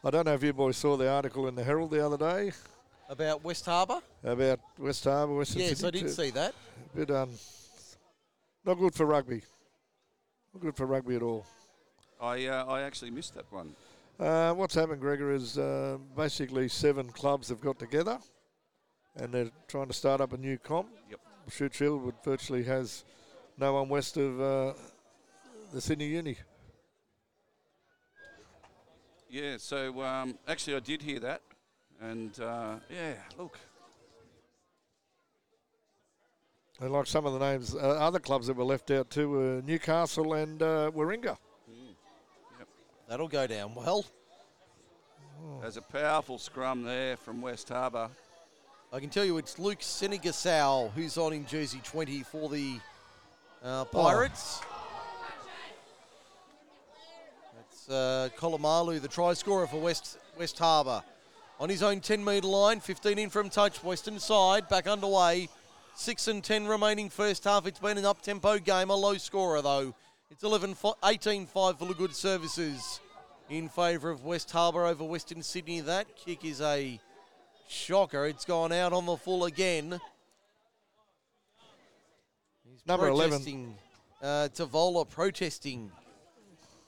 I don't know if you boys saw the article in the Herald the other day about West Harbour. About West Harbour, Western yes, Sydney. I did see that. A bit um, not good for rugby. Not good for rugby at all. I uh, I actually missed that one. Uh, what's happened, Gregor, is uh, basically seven clubs have got together, and they're trying to start up a new comp. Yep. Shute Shield would virtually has no one west of uh, the Sydney Uni. Yeah, so um, actually I did hear that. And uh, yeah, look. And like some of the names, uh, other clubs that were left out too were Newcastle and uh, Warringah. Mm. Yep. That'll go down well. There's a powerful scrum there from West Harbour. I can tell you it's Luke Senegasau who's on in jersey 20 for the uh, Pirates. Oh. Uh, Kolomalu, the try scorer for West West Harbour. On his own 10 metre line, 15 in from touch, western side, back underway. 6 and 10 remaining first half. It's been an up tempo game, a low scorer though. It's 11 18 5 for the good services in favour of West Harbour over Western Sydney. That kick is a shocker. It's gone out on the full again. He's Number 11. Uh, Tavola protesting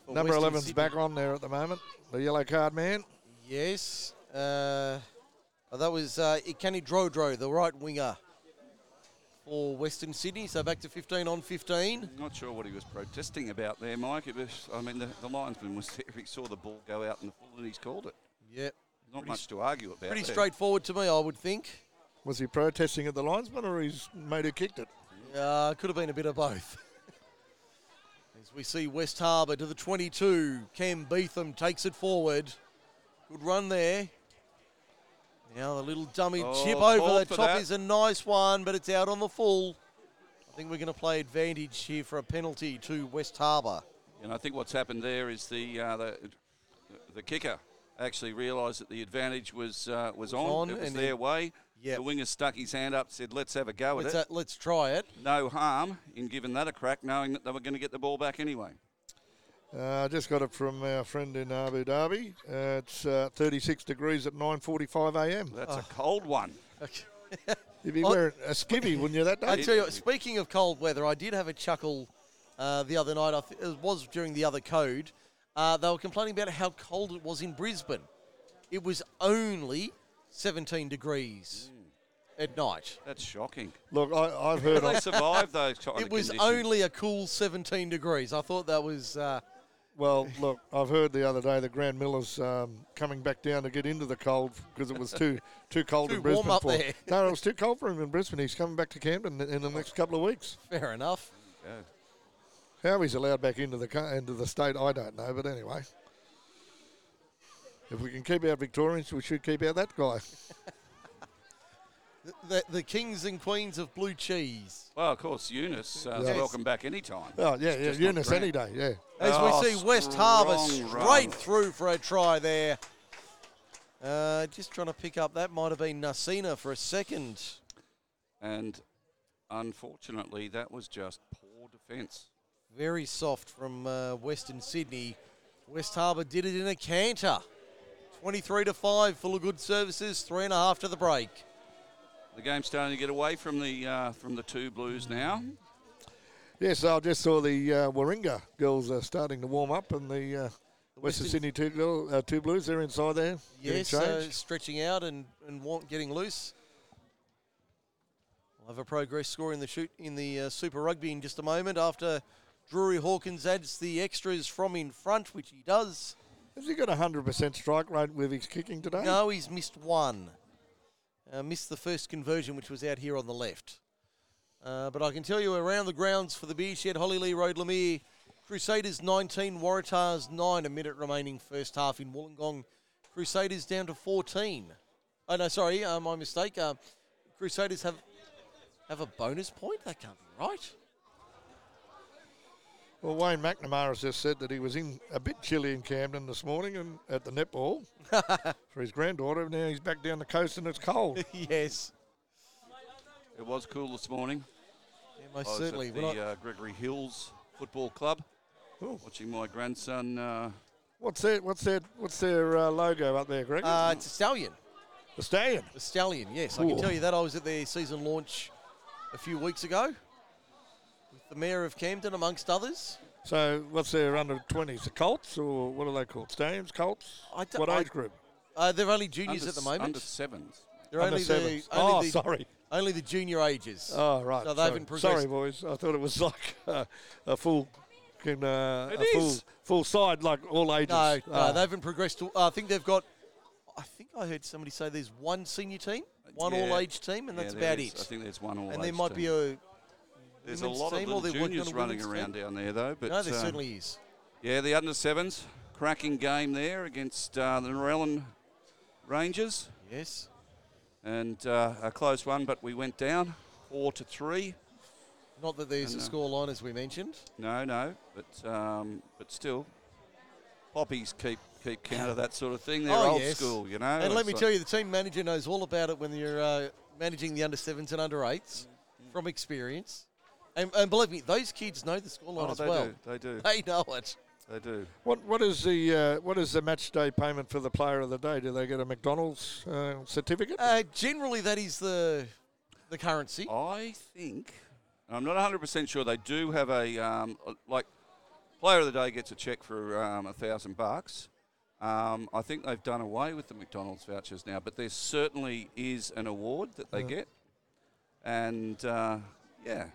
Number 11's back on there at the moment. The yellow card man. Yes. Uh, Oh, that was uh, Ikani Drodro, the right winger for Western Sydney. So back to 15 on 15. Not sure what he was protesting about there, Mike. It was, I mean, the, the linesman was there. He saw the ball go out in the full and he's called it. Yep. Not Pretty much to argue about. Pretty there. straightforward to me, I would think. Was he protesting at the linesman or his mate who kicked it? Uh, could have been a bit of both. As we see West Harbour to the 22. Cam Beetham takes it forward. Good run there. Now the little dummy Oh, chip over the top that. is a nice one, but it's out on the full. I think we're going to play advantage here for a penalty to West Harbour. And I think what's happened there is the uh, the, the kicker actually realised that the advantage was uh, was on. on It was their way. Yep. The winger stuck his hand up, said, "Let's have a go at Let's, it." uh, let's try it. no harm in giving that a crack, knowing that they were going to get the ball back anyway. Uh, I just got it from our friend in Abu Dhabi. Uh, it's uh, 36 degrees at 9:45 a.m. That's a cold one. You'd be Oh. wearing a skivvy, wouldn't you, that day? I tell you, what, speaking of cold weather, I did have a chuckle uh, the other night. I th- it was during the other code. Uh, they were complaining about how cold it was in Brisbane. It was only 17 degrees at night. That's shocking. Look, I, I've heard They on, survived those kind It of was conditions. only a cool 17 degrees. I thought that was. Uh, well, look, I've heard the other day the Grant Miller's um, coming back down to get into the cold because it was too too cold Too in Brisbane. warm up for there. No, it was too cold for him in Brisbane. He's coming back to Camden in the next couple of weeks. fair enough. Yeah. How he's allowed back into the into the state, I don't know. But anyway, if we can keep out Victorians, we should keep out that guy. The, the, kings and queens of blue cheese. Well, of course, Eunice uh, Yes. welcome back anytime. Oh yeah, yeah, Eunice any day. Yeah. As Oh, we see West Harbour straight run. through for a try there. Uh, just trying to pick up. That might have been Nasina for a second. And unfortunately, that was just poor defence. Very soft from uh, Western Sydney. West Harbour did it in a canter. 23 to 5, full of good services, three and a half to the break. The game's starting to get away from the uh, from the two blues now. Yes, I just saw the uh, Warringah girls uh, starting to warm up, and the uh, Western Western- Sydney two, girl, uh, two Blues they're inside there. Yes, uh, stretching out and, and want, getting loose. We'll have a progress score in the shoot in the uh, Super Rugby in just a moment after Drury Hawkins adds the extras from in front, which he does. Has he got a hundred percent strike rate with his kicking today? No, he's missed one. Uh, missed the first conversion, which was out here on the left. Uh, but I can tell you around the grounds for the beer shed, Holylee Road, Leumeah, Crusaders 19, Waratahs 9, a minute remaining first half in Wollongong. Crusaders down to 14. Oh, no, sorry, uh, my mistake. Uh, Crusaders have have a bonus point? That can't be right. Well, Wayne McNamara has just said that he was in a bit chilly in Camden this morning and at the netball for his granddaughter. Now he's back down the coast and it's cold. yes. It was cool this morning. Yeah, most I most was certainly. at the I- uh, Gregory Hills Football Club, Ooh. watching my grandson. Uh, What's their what's their what's their uh, logo up there, Greg? uh, it's a stallion. the stallion. The Stallion, yes. I can tell you that. I was at their season launch a few weeks ago with the Mayor of Camden, amongst others. So what's their under twenties? The Colts or what are they called? Stallions, Colts. I don't- what I- age group? Uh, they're only juniors under, at the moment. Under sevens. they're under only the, sevens. only, Oh, the, sorry. only the junior ages. Oh, right. So they sorry. haven't Sorry, boys. I thought it was like uh, a full, can, uh, It a full, is. full side, like all ages. no, no, Ah. they haven't progressed. To, I think they've got. I think I heard somebody say there's one senior team, one Yeah. all-age team, and Yeah, that's there about is. it. I think there's one all age team. and there age might be a. There's a lot of little juniors running around team. down there, though. But no, there uh, certainly is. yeah, the under sevens cracking game there against uh, the Narellan Rangers, Yes. and uh, a close one, but we went down four to three. Not that there's And, a uh, score line as we mentioned. No, no, but um, but still, poppies keep keep count of that sort of thing. They're Oh, old yes. school, you know. And let me like- tell you, the team manager knows all about it when you're uh, managing the under sevens and under eights from experience. And, and believe me, those kids know the scoreline oh, as they well. do, they do, They know it. they do. What what is the uh, what is the match day payment for the player of the day? Do they get a McDonald's uh, certificate? Uh, generally, that is the the currency. I think I'm not 100 percent sure. They do have a um, like player of the day gets a check for um, a thousand bucks, Um, I think they've done away with the McDonald's vouchers now, but there certainly is an award that they get. And uh, yeah,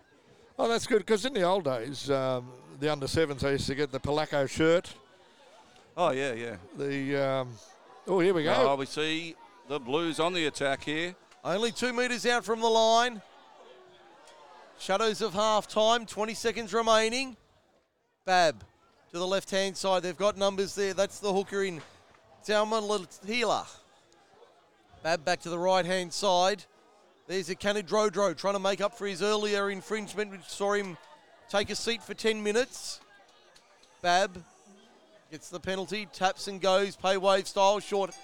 Oh, that's good because in the old days, um, the under sevens they used to get the Pelaco shirt. oh yeah, yeah. The um, oh, here we go. Oh, we see the Blues on the attack here. Only two metres out from the line. Shadows of half time, 20 seconds remaining. Bab to the left hand side. They've got numbers there. That's the hooker in Salman Latila. Bab back to the right hand side. There's a Canadrodro trying to make up for his earlier infringement, which saw him take a seat for 10 minutes. Bab gets the penalty, taps and goes, pay wave style, short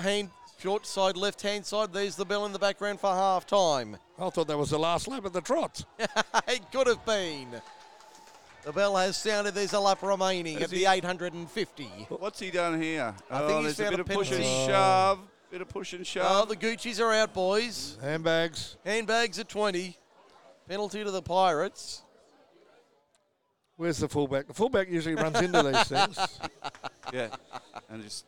hand, short side, left hand side. There's the bell in the background for half time. I thought that was the last lap of the trot. it could have been. The bell has sounded. There's a lap remaining Has at he- the 850. What's he done here? I oh, think he's there's a bit a of push and penalty. shove. Bit of push and shove. Oh, the Gucci's are out, boys. Handbags. Handbags at 20. Penalty to the Pirates. Where's the fullback? The fullback usually runs into these things. yeah, and just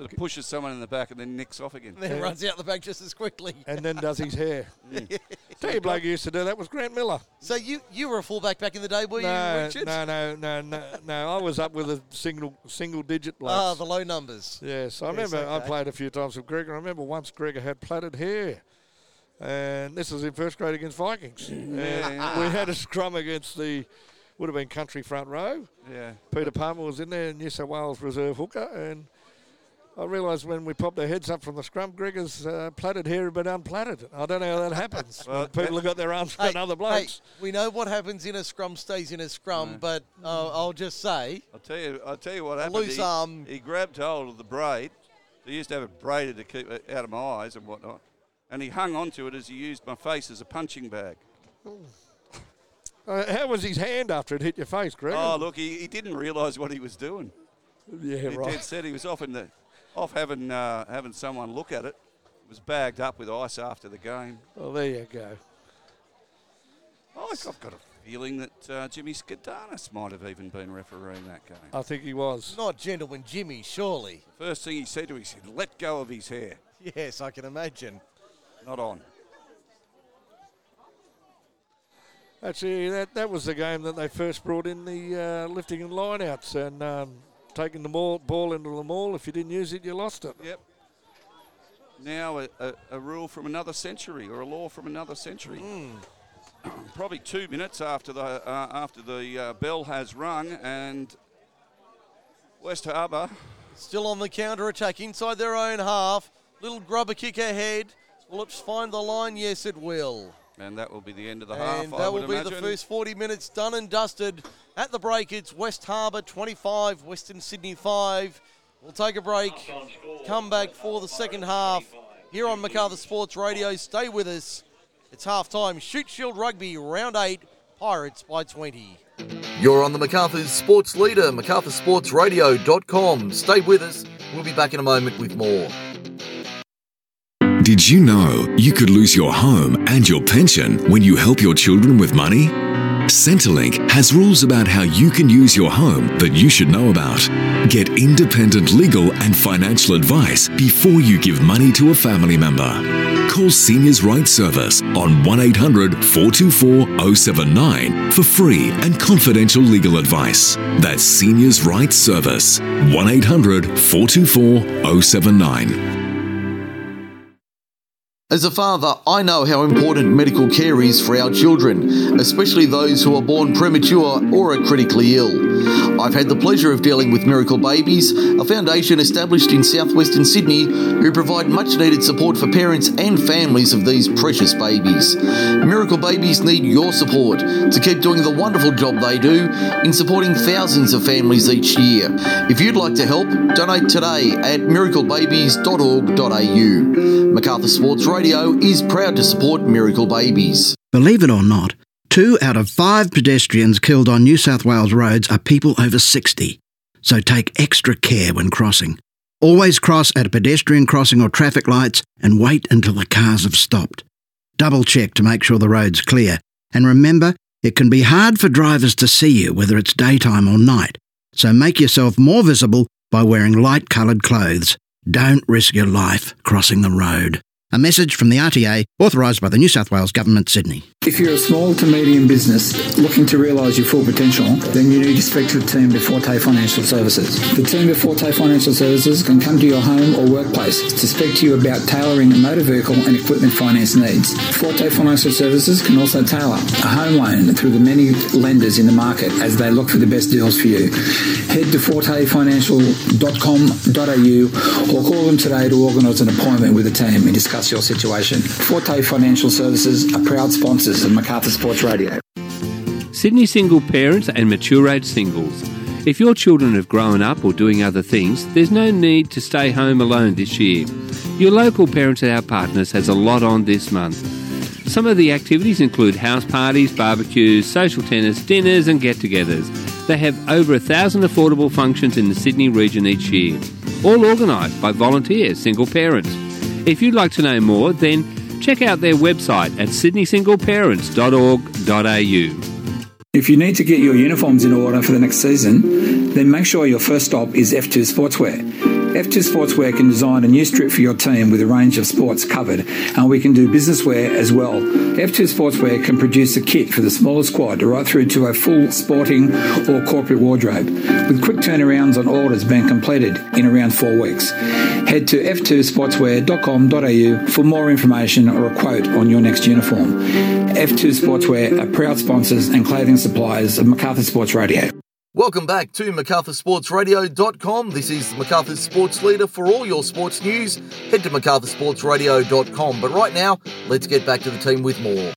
sort of pushes someone in the back and then nicks off again. Then Yeah. runs out the back just as quickly. and then does his hair. Tell you bloke used to do that was Grant Miller. So you you were a fullback back in the day, were you, No, Richard? no, no, no, no, no. I was up with a single single digit blokes. Ah, the low numbers. Yes, I Yes, remember I played a few times with Gregor. I remember once Gregor had plaited hair. And this was in first grade against Vikings. and we had a scrum against the, would have been country front row. Yeah. Peter Palmer was in there, New South Wales reserve hooker. And I realised when we popped our heads up from the scrum, Gregor's uh, plaited hair had been unplaited. I don't know how that happens. Well, when people have got their arms around other blokes. hey, we know what happens in a scrum stays in a scrum, but uh, I'll just say, I'll tell you. I'll tell you what happened. loose he, arm. he grabbed hold of the braid. He used to have it braided to keep it out of my eyes and whatnot. And he hung onto it as he used my face as a punching bag. Uh, how was his hand after it hit your face, Gregor? Oh, look, he, he didn't realise what he was doing. yeah, He right. dead said he was off in the, off having uh, having someone look at it. It was bagged up with ice after the game. Well, there you go. Oh, I've got a feeling that uh, Jimmy Skadanis might have even been refereeing that game. I think he was. not gentleman Jimmy, surely. First thing he said to me, he said, "Let go of his hair." Yes, I can imagine. Not on. Actually, that, that was the game that they first brought in the uh, lifting and lineouts and um, taking the ball, ball into the mall. If you didn't use it, you lost it. Yep. Now a, a, a rule from another century or a law from another century. Probably two minutes after the uh, after the uh, bell has rung and West Harbour. Still on the counter attack inside their own half. Little grubber kick ahead. Will it find the line? Yes, it will. And that will be the end of the half. And I that would will be imagine. the first 40 minutes done and dusted. At the break, it's West Harbour 25, Western Sydney 5. We'll take a break, come back for the second half here on Macarthur Sports Radio. Stay with us. It's half time. Shute Shield Rugby, round eight, Pirates by 20. You're on the MacArthur's Sports Leader, MacArthurSportsRadio.com. Stay with us. We'll be back in a moment with more. Did you know you could lose your home and your pension when you help your children with money? Centrelink has rules about how you can use your home that you should know about. Get independent legal and financial advice before you give money to a family member. Call Seniors Rights Service on 1 800 424 079 for free and confidential legal advice. That's Seniors Rights Service 1 800 424 079. As a father, I know how important medical care is for our children, especially those who are born premature or are critically ill. I've had the pleasure of dealing with Miracle Babies, a foundation established in southwestern Sydney who provide much needed support for parents and families of these precious babies. Miracle Babies need your support to keep doing the wonderful job they do in supporting thousands of families each year. If you'd like to help, donate today at miraclebabies.org.au. MacArthur Sports Radio is proud to support Miracle Babies. Believe it or not, two out of five pedestrians killed on New South Wales roads are people over 60. So take extra care when crossing. Always cross at a pedestrian crossing or traffic lights and wait until the cars have stopped. Double check to make sure the road's clear. And remember, it can be hard for drivers to see you whether it's daytime or night. So make yourself more visible by wearing light coloured clothes. Don't risk your life crossing the road. A message from the RTA, authorised by the New South Wales Government, Sydney. If you're a small to medium business looking to realise your full potential, then you need to speak to the team at Forte Financial Services. The team at Forte Financial Services can come to your home or workplace to speak to you about tailoring motor vehicle and equipment finance needs. Forte Financial Services can also tailor a home loan through the many lenders in the market as they look for the best deals for you. Head to fortefinancial.com.au or call them today to organise an appointment with the team and discuss your situation. Forte Financial Services are proud sponsors of Macarthur Sports Radio. Sydney single parents and mature age singles. If your children have grown up or doing other things, there's no need to stay home alone this year. Your local Parents Without Partners has a lot on this month. Some of the activities include house parties, barbecues, social tennis, dinners, and get togethers. They have over a thousand affordable functions in the Sydney region each year, all organised by volunteer single parents. If you'd like to know more, then check out their website at sydneysingleparents.org.au. If you need to get your uniforms in order for the next season, then make sure your first stop is F2 Sportswear. F2 Sportswear can design a new strip for your team with a range of sports covered, and we can do business wear as well. F2 Sportswear can produce a kit for the smaller squad right through to a full sporting or corporate wardrobe, with quick turnarounds on orders being completed in around four weeks. Head to f2sportswear.com.au for more information or a quote on your next uniform. F2 Sportswear are proud sponsors and clothing suppliers of MacArthur Sports Radio. Welcome back to MacArthurSportsRadio.com. This is MacArthur Sports Leader for all your sports news. Head to MacArthurSportsRadio.com. But right now, let's get back to the team with more.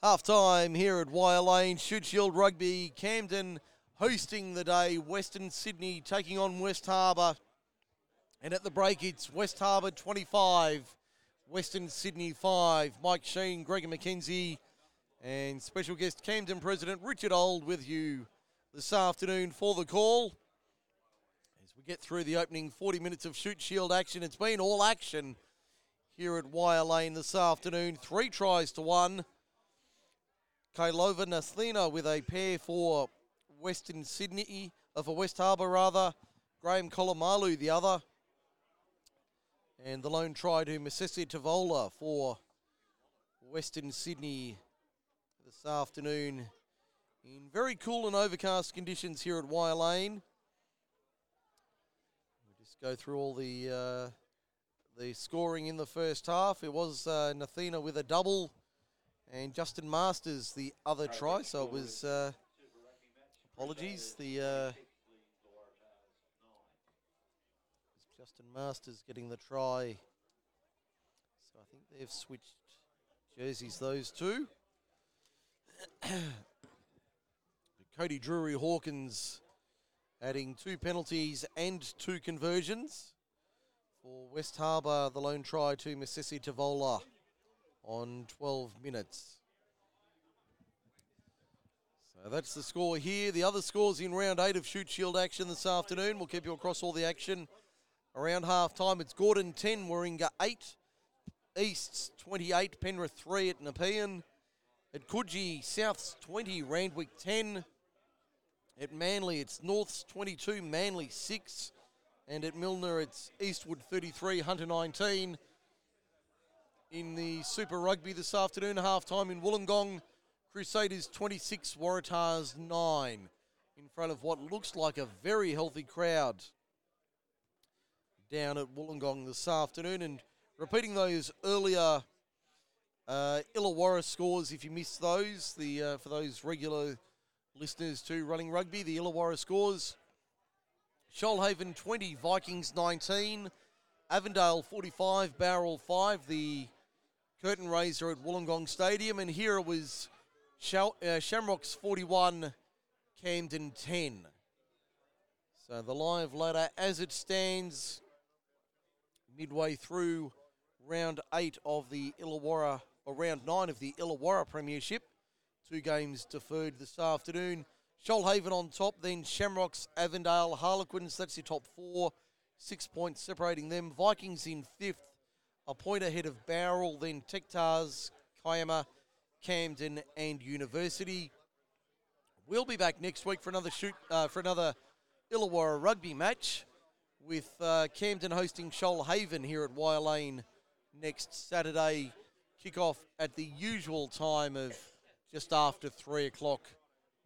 Half time here at Wire Lane, Shute Shield Rugby, Camden hosting the day, Western Sydney taking on West Harbour. And at the break, it's West Harbour 25, Western Sydney 5. Mike Sheen, Gregor McKenzie, and special guest Camden President Richard Old with you this afternoon for the call. As we get through the opening 40 minutes of Shute Shield action, it's been all action here at Wire Lane this afternoon. Three tries to one. Kailova Nathina with a pair for Western Sydney, uh, for West Harbour rather. Graham Kolomalu the other. And the lone try to Mosese Tavola for Western Sydney this afternoon in very cool and overcast conditions here at Wire Lane. We'll just go through all the uh, the scoring in the first half. It was uh, Nathina with a double and Justin Masters the other try. So it was uh, apologies. The uh, Justin Masters getting the try. So I think they've switched jerseys. Those two. Cody Drury Hawkins adding two penalties and two conversions for West Harbour. The lone try to Mosese Tavola on 12 minutes. So that's the score here. The other scores in round eight of Shute Shield action this afternoon. We'll keep you across all the action around half time. It's Gordon 10, Warringah 8, Easts 28, Penrith 3 at Nepean. At Coogee, Souths 20, Randwick 10. At Manly, it's Norths 22, Manly 6. And at Millner, it's Eastwood 33, Hunter 19 in the Super Rugby this afternoon, half time in Wollongong. Crusaders 26, Waratahs 9, in front of what looks like a very healthy crowd down at Wollongong this afternoon. And repeating those earlier uh, Illawarra scores, if you missed those, the uh, for those regular listeners to Running Rugby, the Illawarra scores. Shoalhaven 20, Vikings 19, Avondale 45, Bowral 5. The curtain raiser at Wollongong Stadium, and here it was Shal- uh, Shamrocks 41, Camden 10. So the live ladder as it stands midway through round eight of the Illawarra or round nine of the Illawarra Premiership. Two games deferred this afternoon. Shoalhaven on top, then Shamrocks, Avondale, Harlequins. That's your top four. Six points separating them. Vikings in fifth, a point ahead of Bowral, then Tektars, Kiama, Camden, and University. We'll be back next week for another shoot uh, for another Illawarra rugby match with uh, Camden hosting Shoalhaven here at Wire Lane next Saturday. Kick-off at the usual time of just after three o'clock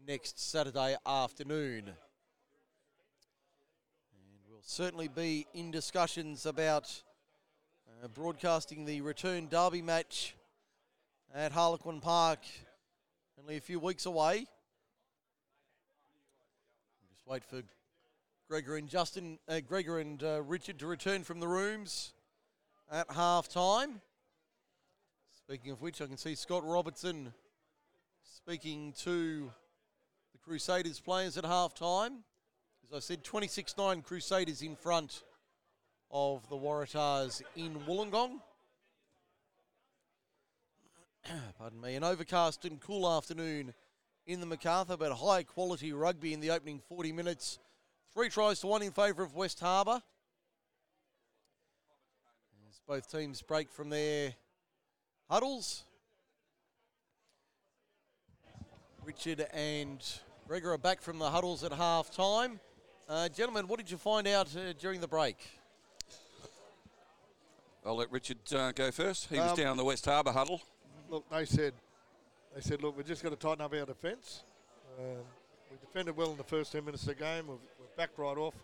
next Saturday afternoon. And we'll certainly be in discussions about uh, broadcasting the return derby match at Harlequin Park only a few weeks away. Just wait for Gregor and Justin, uh, Gregor and uh, Richard to return from the rooms at half time. Speaking of which, I can see Scott Robertson speaking to the Crusaders players at half time. As I said, 26 9 Crusaders in front of the Waratahs in Wollongong. Pardon me. An overcast and cool afternoon in the Macarthur, but high quality rugby in the opening 40 minutes. Three tries to one in favour of West Harbour. As both teams break from their huddles. Richard and Gregor are back from the huddles at half time. Uh, gentlemen, what did you find out uh, during the break? I'll let Richard uh, go first. He was Um, down in the West Harbour huddle. Look, they said, they said, look, we're just going to tighten up our defence. Um, we defended well in the first 10 minutes of the game. We've, we've backed right off.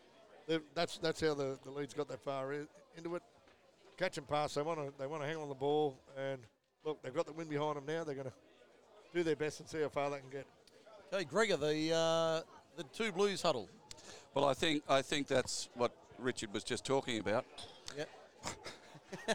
They've, that's that's how the, the leads got that far i- into it. Catch and pass. They want to they want to hang on the ball. And look, they've got the wind behind them now. They're going to do their best and see how far they can get. Okay, Gregor, the uh, the two Blues huddle. Well, I think I think that's what Richard was just talking about. Yep.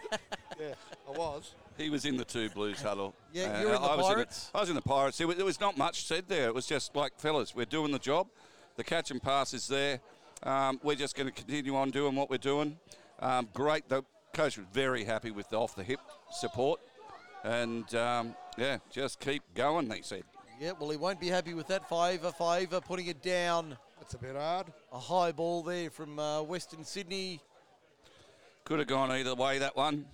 Yeah, I was. He was in the two Blues huddle. Yeah, you're in the I was Pirates? I was in the Pirates. There was, there was not much said there. It was just like, fellas, we're doing the job. The catch and pass is there. Um, we're just going to continue on doing what we're doing. Um, great. The coach was very happy with the off the hip support. And um, yeah, just keep going, they said. Yeah, well, he won't be happy with that. Fiver, fiver, putting it down. That's a bit hard. A high ball there from uh, Western Sydney. Could have gone either way, that one.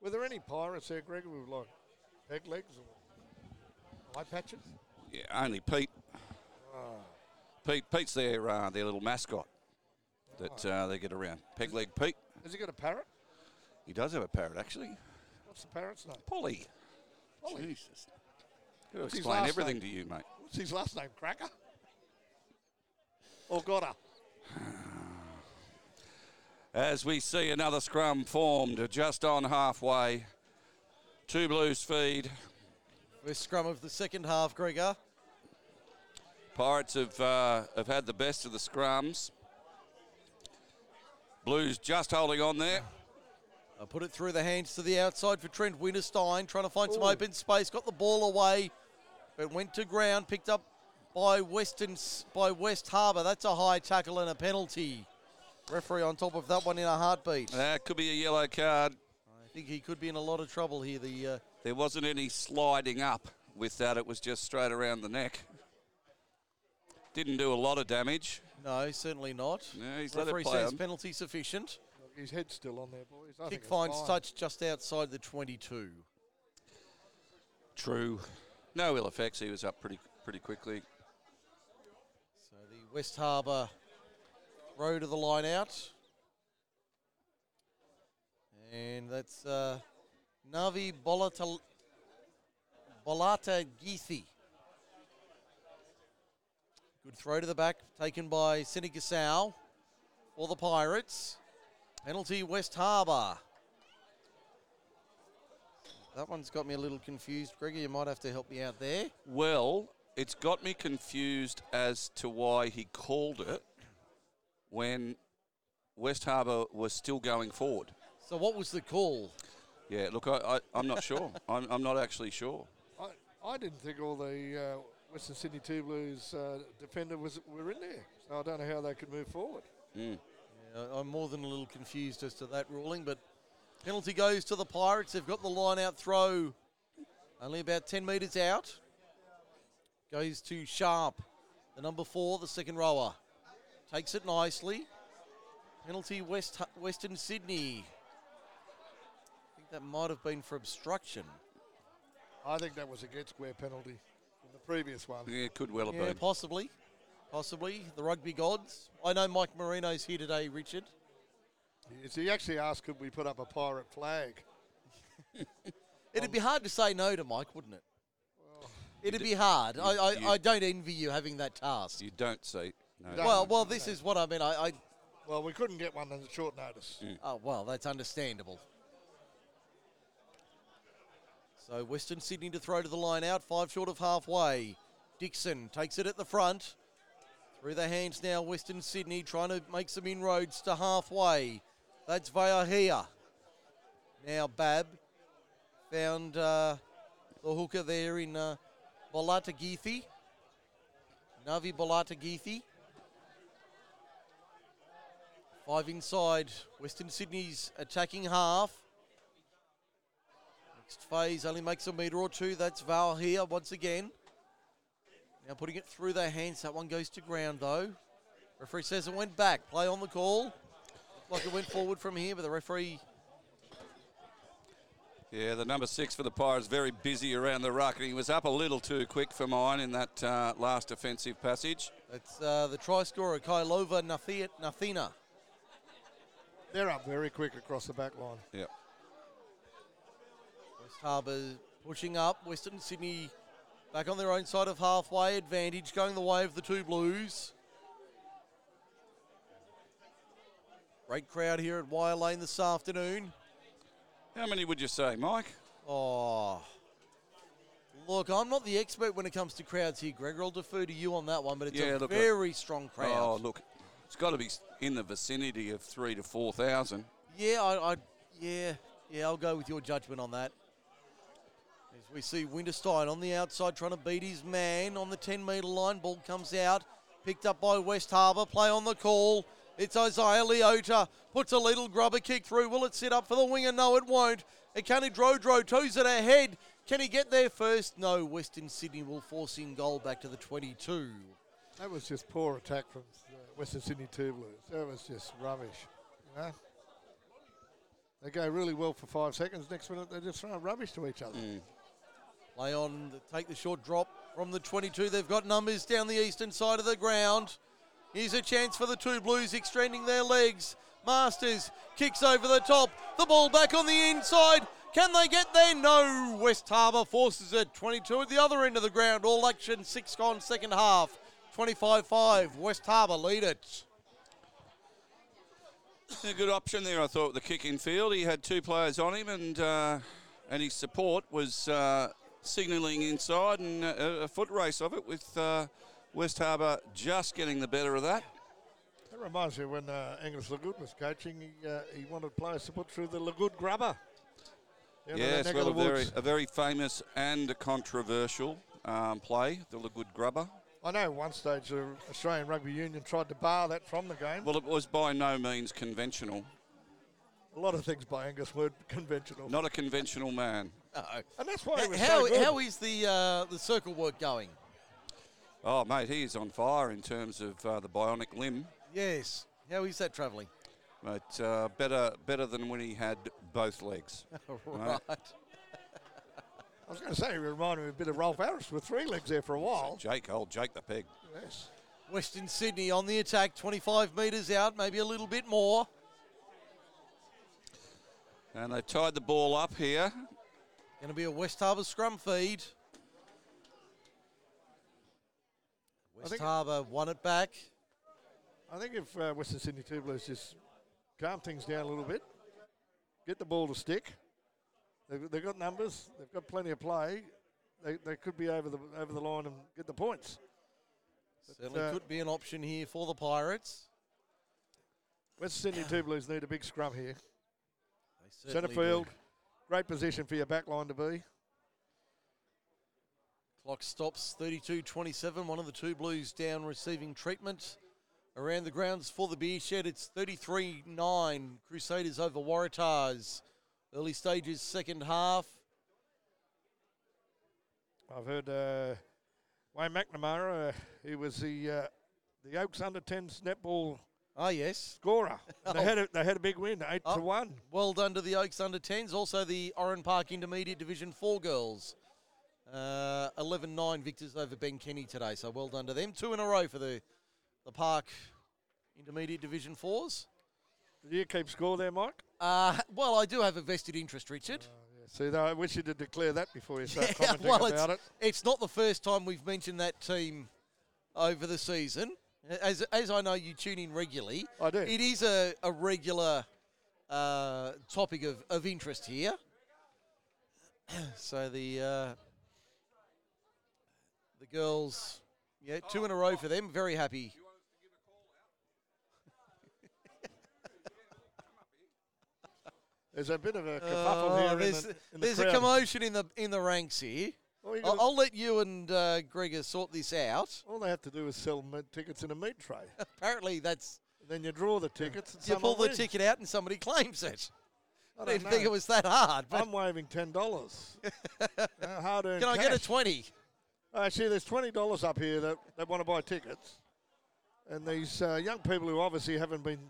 Were there any pirates there, Greg, with like peg legs or eye patches? Yeah, only Pete. Ah. Pete Pete's their, uh, their little mascot that uh, they get around. Peg leg Pete. Has he got a parrot? He does have a parrot, actually. What's the parrot's name? Polly. Polly. Jesus. Got to What's explain everything name? to you, mate. What's his last name? Cracker? Or Gotta? As we see another scrum formed just on halfway. Two Blues feed. First scrum of the second half, Gregor. Pirates have, uh, have had the best of the scrums. Blues just holding on there. I put it through the hands to the outside for Trent Winterstein, trying to find some open space. Got the ball away, but went to ground. Picked up by Western by West Harbour. That's a high tackle and a penalty. Referee on top of that one in a heartbeat. That could be a yellow card. I think he could be in a lot of trouble here. The uh, There wasn't any sliding up with that. It was just straight around the neck. Didn't do a lot of damage. no, certainly not. Yeah, he's let it Referee play says on. penalty sufficient. Look, his head's still on there, boys. I Kick think finds fine. touch just outside the 22. True. No ill effects. He was up pretty pretty quickly. So the West Harbour row to the line out. And that's uh, Navi Bolata, Githi. Good throw to the back, taken by Senegasau for the Pirates. Penalty West Harbour. That one's got me a little confused. Gregor, you might have to help me out there. Well, it's got me confused as to why he called it when West Harbour was still going forward. So what was the call? Yeah, look, I, I, I'm not sure. I'm, I'm not actually sure. I, I didn't think all the uh, Western Sydney Two Blues uh, defender was were in there, so I don't know how they could move forward. Mm. Yeah, I'm more than a little confused as to that ruling, but Penalty goes to the Pirates. They've got the line out throw only about 10 metres out. Goes to Sharp, the number four, the second rower. Takes it nicely. Penalty West Western Sydney. I think that might have been for obstruction. I think that was a get square penalty from the previous one. Yeah, could well have Yeah, been. possibly. Possibly. The rugby gods. I know Mike Marino's here today, Richard. Yes, He actually asked, could we put up a pirate flag? It'd be hard to say no to Mike, wouldn't it? It'd be hard. I, I, you- I don't envy you having that task. You don't see. No. Well, well, this is what I mean. I, I Well, we couldn't get one on short notice. oh well, that's understandable. So Western Sydney to throw to the line out, five short of halfway. Dixon takes it at the front. Through the hands now, Western Sydney trying to make some inroads to halfway. That's Vayahia. Now Bab found uh, the hooker there in uh, Bolatagithi. Navi Bolatagithi. Five inside. Western Sydney's attacking half. Next phase only makes a metre or two. That's Val here once again. Now putting it through their hands. That one goes to ground though. Referee says it went back. Play on the call. Looked like it went forward from here, but the referee Yeah, the number six for the Pirates very busy around the ruck, and he was up a little too quick for mine in that uh, last offensive passage. That's uh, the try scorer, Kailova Nathina. They're up very quick across the back line. Yep. West Harbour pushing up. Western Sydney back on their own side of halfway. Advantage going the way of the two Blues. Great crowd here at Wire Lane this afternoon. How many would you say, Mike? Oh. Look, I'm not the expert when it comes to crowds here, Gregor. I'll defer to you on that one, but it's Yeah, a look, uh, very strong crowd. Oh, look, it's got to be in the vicinity of three to four thousand. Yeah, I, I, yeah, yeah. I'll go with your judgment on that. As we see Winterstein on the outside trying to beat his man on the 10 metre line. Ball comes out, picked up by West Harbour. Play on the call. It's Isaiah Leota. Puts a little grubber kick through. Will it sit up for the winger? No, it won't. Akani Drodro toes it ahead. Can he get there first? No. Western Sydney will force in goal back to the 22. That was just poor attack from Western Sydney Two Blues. That was just rubbish. You know? They go really well for five seconds. Next minute, they're just throw rubbish to each other. Mm. Play on, take the short drop from the 22. They've got numbers down the eastern side of the ground. Here's a chance for the two Blues extending their legs. Masters kicks over the top. The ball back on the inside. Can they get there? No. West Harbour forces it. 22 at the other end of the ground. All action, six gone, second half. 25 5. West Harbour lead it. A good option there, I thought, the kick in field. He had two players on him, and uh, and his support was uh, signalling inside, and a, a foot race of it with uh, West Harbour just getting the better of that. That reminds me when uh, Angus Lagood was coaching, he, uh, he wanted players to put through the Lagood grubber. Down to that yes, well, a very, a very famous and a controversial um, play, the Lagood Grubber. I know at one stage the Australian Rugby Union tried to bar that from the game. Well, it was by no means conventional. A lot of things by Angus weren't conventional. Not a conventional man. No. And that's why he was How, so good. how is the, uh, the circle work going? Oh, mate, he is on fire in terms of uh, the bionic limb. Yes. How is that travelling? But uh, better, better than when he had both legs. right. I was going to say, he reminded me a bit of Rolf Harris with three legs there for a while. Jake, old Jake the Peg. Yes. Western Sydney on the attack, 25 metres out, maybe a little bit more. And they've tied the ball up here. Going to be a West Harbour scrum feed. West think- Harbour won it back. I think if uh, Western Sydney Two Blues just calm things down a little bit, get the ball to stick, they've, they've got numbers, they've got plenty of play, they, they could be over the over the line and get the points. Certainly uh, could be an option here for the Pirates. Western Sydney Two Blues need a big scrum here. Centre field, do. great position for your back line to be. Clock stops 32 27. One of the two Blues down receiving treatment. Around the grounds for the beer shed, it's 33 9. Crusaders over Waratahs. Early stages, second half. I've heard uh, Wayne McNamara. Uh, he was the uh, the Oaks under 10s netball Oh, yes. scorer. Oh. They had a, they had a big win, eight Oh. to one. Well done to the Oaks under 10s. Also, the Oran Park Intermediate Division 4 girls. Uh, 11 9 victors over Ben Kenny today. So well done to them. Two in a row for the, the Park Intermediate Division 4s. Did you keep score there, Mike? Uh, well, I do have a vested interest, Richard. See, though, I wish you to declare that before you start Yeah, commenting well, it's, about it. it's not the first time we've mentioned that team over the season. As, as I know you tune in regularly, I do. It is a, a regular uh, topic of, of interest here. so the uh, the girls, yeah, two in a row for them. Very happy. There's a bit of a kerfuffle Oh, here in there's the, in the there's a commotion in the in the ranks here. I'll, I'll let you and uh, Gregor sort this out. all they have to do is sell tickets in a meat tray. Apparently, that's then you draw the tickets. And you pull the wins. ticket out and somebody claims it. I didn't think it was that hard. But I'm waving ten dollars. hard earned can I get a cash. twenty? Actually, there's twenty dollars up here that, that want to buy tickets, and these uh, young people who obviously haven't been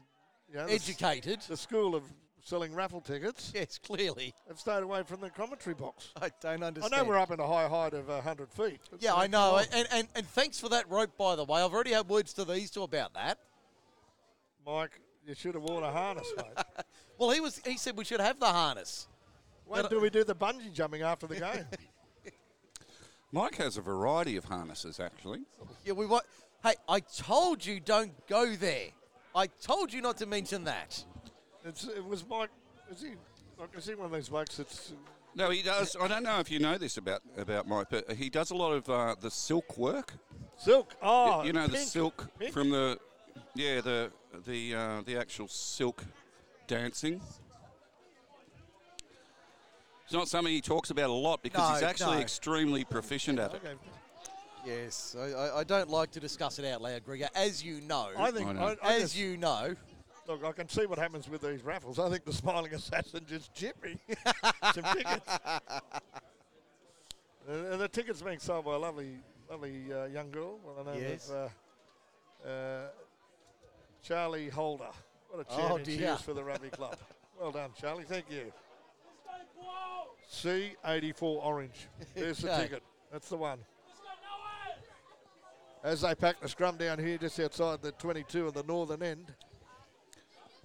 you know, the Educated. The, school of selling raffle tickets Yes, clearly. have stayed away from the commentary box. I don't understand. I know we're up in a high height of uh, 100 feet. Yeah, I know. And, and, and thanks for that rope, by the way. I've already had words to these two about that. Mike, you should have worn a harness, mate. Well, he was. He said we should have the harness. When But- do we do the bungee jumping after the game? Mike has a variety of harnesses, actually. Yeah, we want. Hey, I told you don't go there. I told you not to mention that. It's, it was Mike. Is he? Like, is he one of these blokes that's No, he does. I don't know if you know this about, about Mike, but he does a lot of uh, the silk work. silk? Oh, you know the silk Pink? from the yeah the the uh, the actual silk dancing. It's not something he talks about a lot because he's actually no. extremely proficient at it. Okay. Yes, I, I, I don't like to discuss it out loud, Gregor, as you know. I think I know. I, I as just- you know. Look, I can see what happens with these raffles. I think the smiling assassin just chipped me some tickets. and, and the tickets being sold by a lovely, lovely uh, young girl. Well, I know Yes. of, uh, uh, Charlie Holder. What a Oh, she is for the rugby club. Well done, Charlie. Thank you. C84 orange. There's the ticket. That's the one. As they pack the scrum down here just outside the 22 on the northern end.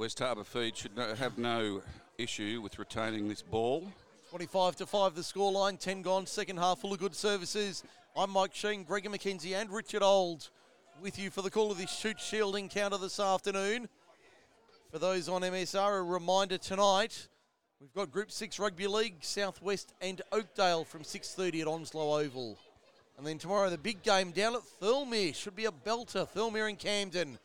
West Harbour Feed should no, have no issue with retaining this ball. 25 to 5 the scoreline, 10 gone, second half full of good services. I'm Mike Sheen, Gregor McKenzie, and Richard Old with you for the call of this Shute Shield encounter this afternoon. For those on MSR, a reminder tonight we've got Group 6 Rugby League, Southwest and Oakdale from 6.30 at Onslow Oval. And then tomorrow, the big game down at Thirlmere. Should be a belter. Thirlmere and Camden.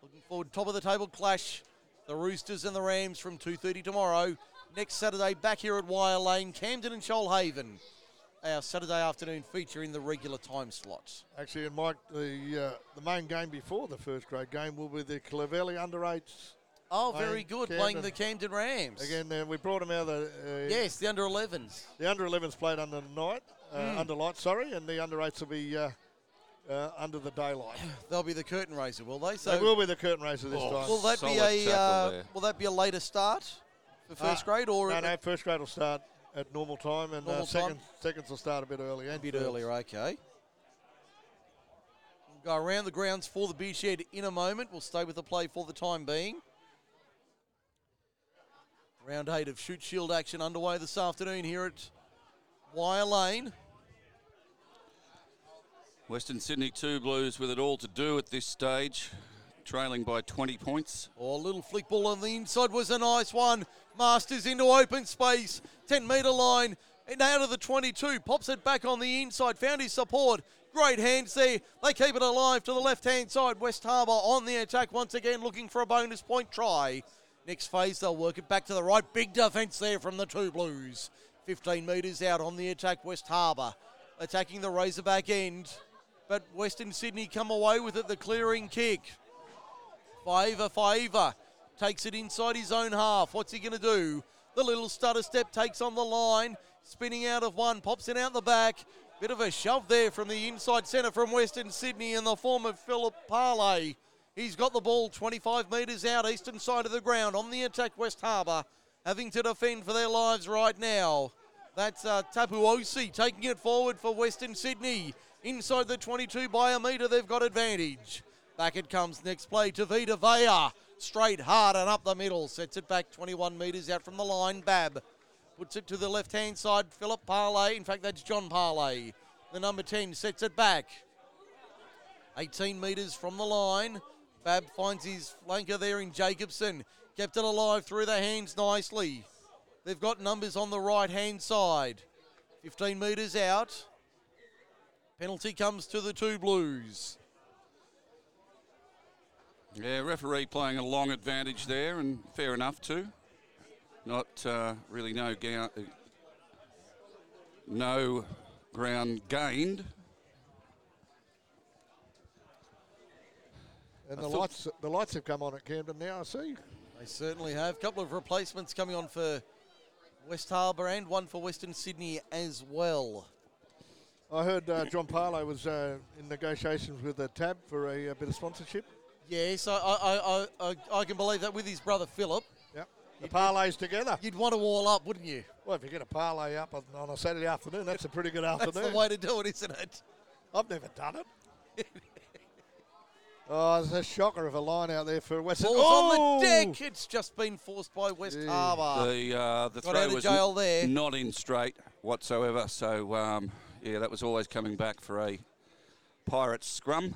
Looking forward, top of the table clash. The Roosters and the Rams from 2.30 tomorrow. Next Saturday, back here at Wire Lane, Camden and Shoalhaven. Our Saturday afternoon feature in the regular time slots. Actually, and Mike, the uh, the main game before the first grade game will be the Clavelli under eights. Oh, Playing very good. Camden. Playing the Camden Rams. Again, uh, we brought them out of the. Uh, Yes, the under 11s. The under 11s played under night, uh, Mm. under light, sorry, and the under 8s will be uh, under the daylight. They'll be the curtain raiser, will they? So they will be the curtain raiser this Oh, time. will that be a uh, will that be a later start for first Uh, grade or no, no, first grade will start at normal time, and Normal uh, time? second, seconds will start a bit early. a bit earlier? Okay. We'll go around the grounds for the beer shed in a moment. We'll stay with the play for the time being. Round eight of Shute Shield action underway this afternoon here at Wire Lane. Western Sydney Two Blues with it all to do at this stage, trailing by 20 points. Oh, a little flick ball on the inside was a nice one. Masters into open space, 10 metre line, and out of the 22. Pops it back on the inside, found his support. Great hands there. They keep it alive to the left hand side. West Harbour on the attack once again, looking for a bonus point try. Next phase, they'll work it back to the right. Big defence there from the two Blues. 15 metres out on the attack, West Harbour. Attacking the Razorback end. But Western Sydney come away with it, the clearing kick. Favour, Favour takes it inside his own half. What's he going to do? The little stutter step takes on the line, spinning out of one, pops it out the back. Bit of a shove there from the inside centre from Western Sydney in the form of Philip Parlay. He's got the ball 25 metres out, eastern side of the ground. On the attack, West Harbour having to defend for their lives right now. That's uh, Tapuosi taking it forward for Western Sydney. Inside the 22 by a metre, they've got advantage. Back it comes next play to Vita Vea. Straight hard and up the middle. Sets it back 21 metres out from the line. Bab puts it to the left hand side. Philip Parlay. In fact, that's John Parlay. The number 10 sets it back. 18 metres from the line. Bab finds his flanker there in Jacobson. Kept it alive through the hands nicely. They've got numbers on the right hand side. 15 metres out. Penalty comes to the two Blues. Yeah, referee playing a long advantage there, and fair enough too. Not uh, really no ga- no ground gained. And I the thought- lights, the lights have come on at Camden now. I see. They certainly have. A couple of replacements coming on for West Harbour and one for Western Sydney as well. I heard uh, John Parlow was uh, in negotiations with the Tab for a, a bit of sponsorship. Yes, I, I, I, I, I can believe that with his brother Philip. Yep. The parlays together. You'd want to wall up, wouldn't you? Well, if you get a parlay up on, on a Saturday afternoon, that's a pretty good afternoon. That's the way to do it, isn't it? I've never done it. oh, there's a shocker of a line out there for West. Ball's oh! on the deck. It's just been forced by West Harbour. The uh, the Got throw out of was jail there. not in straight whatsoever. So um, yeah, that was always coming back for a Pirates scrum.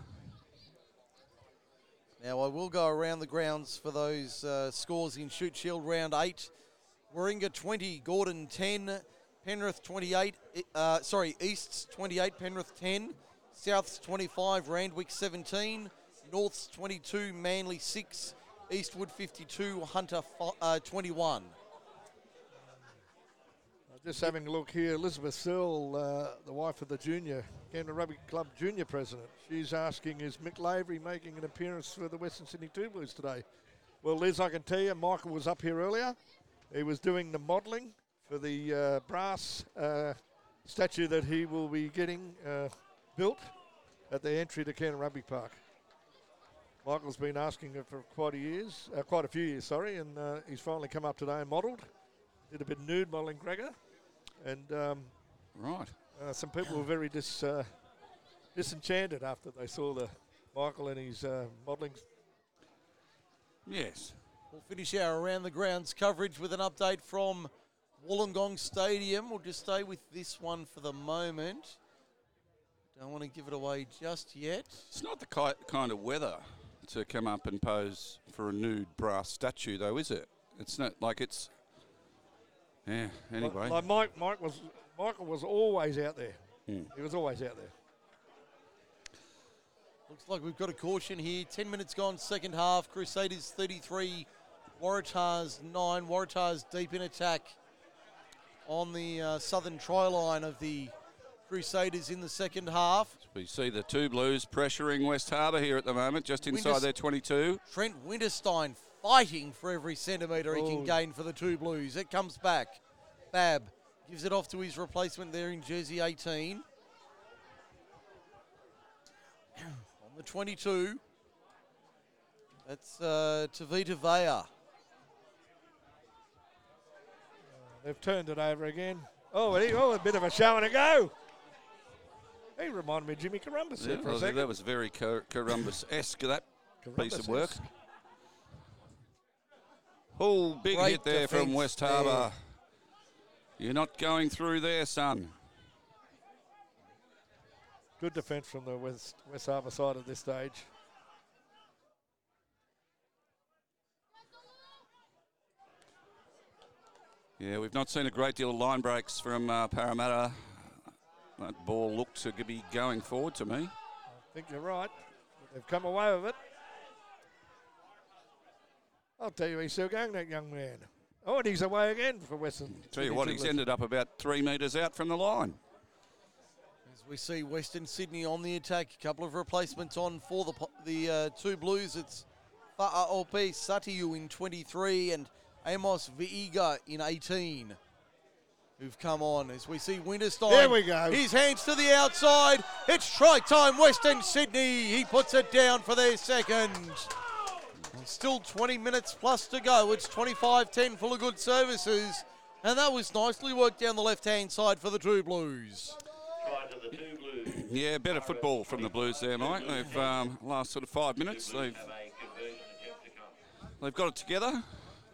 Now I will go around the grounds for those uh, scores in Shute Shield round eight. Warringah 20, Gordon 10, Penrith 28, uh, sorry, East's 28, Penrith 10, South's 25, Randwick 17, North's 22, Manly 6, Eastwood 52, Hunter uh, 21. Just having a look here, Elizabeth Searle, uh, the wife of the junior Camden Rugby Club junior president, she's asking, is Mick Lavery making an appearance for the Western Sydney Two Blues today? Well, Liz, I can tell you, Michael was up here earlier. He was doing the modelling for the uh, brass uh, statue that he will be getting uh, built at the entry to Camden Rugby Park. Michael's been asking it for quite a years, uh, quite a few years, sorry, and uh, he's finally come up today and modelled. Did a bit of nude modelling, Gregor, and um, Right. uh, some people were very dis, uh, disenchanted after they saw the Michael and his uh, modelling. Yes. We'll finish our around the grounds coverage with an update from Wollongong Stadium. We'll just stay with this one for the moment. Don't want to give it away just yet. It's not the ki- kind of weather to come up and pose for a nude brass statue, though, is it? It's not like it's. Yeah. Anyway. Like, like Mike, Mike was, Michael was always out there. Hmm. He was always out there. Looks like we've got a caution here. 10 minutes gone, second half. Crusaders 33, Waratahs 9. Waratahs deep in attack on the uh, southern try line of the Crusaders in the second half. We see the two Blues pressuring West Harbour here at the moment, just inside Winters- their 22. Trent Winterstein fighting for every centimetre he Oh. can gain for the two Blues. It comes back. Bab gives it off to his replacement there in jersey 18. On the 22, that's uh, Tavita Vea. They've turned it over again. Oh, he, oh, a bit of a show and a go. He reminded me of Jimmy Columbus there Yeah, for a second. that was very Columbus-esque, that piece of work. Columbus-esque. Oh, big Great hit there from defence West there. Harbour. You're not going through there, son. Good defence from the West, West Harbour side at this stage. Yeah, we've not seen a great deal of line breaks from uh, Parramatta. That ball looked to be going forward to me. I think you're right. They've come away with it. I'll tell you, he's still going, that young man. Oh, and he's away again for Western. Tell you Sydney what, he's ended up about three metres out from the line. As we see Western Sydney on the attack, a couple of replacements on for the the uh, two Blues. It's Fa'a Ope Satiu in 23 and Amos Viega in 18 who've come on as we see Winterstein. There we go. His hands to the outside. It's try time, Western Sydney. He puts it down for their second. Still 20 minutes plus to go. It's 25 10 full of good services. And that was nicely worked down the left hand side for the two Blues. Yeah, better football from the Blues there, Mike. They've um, last sort of five minutes. They've they've got it together.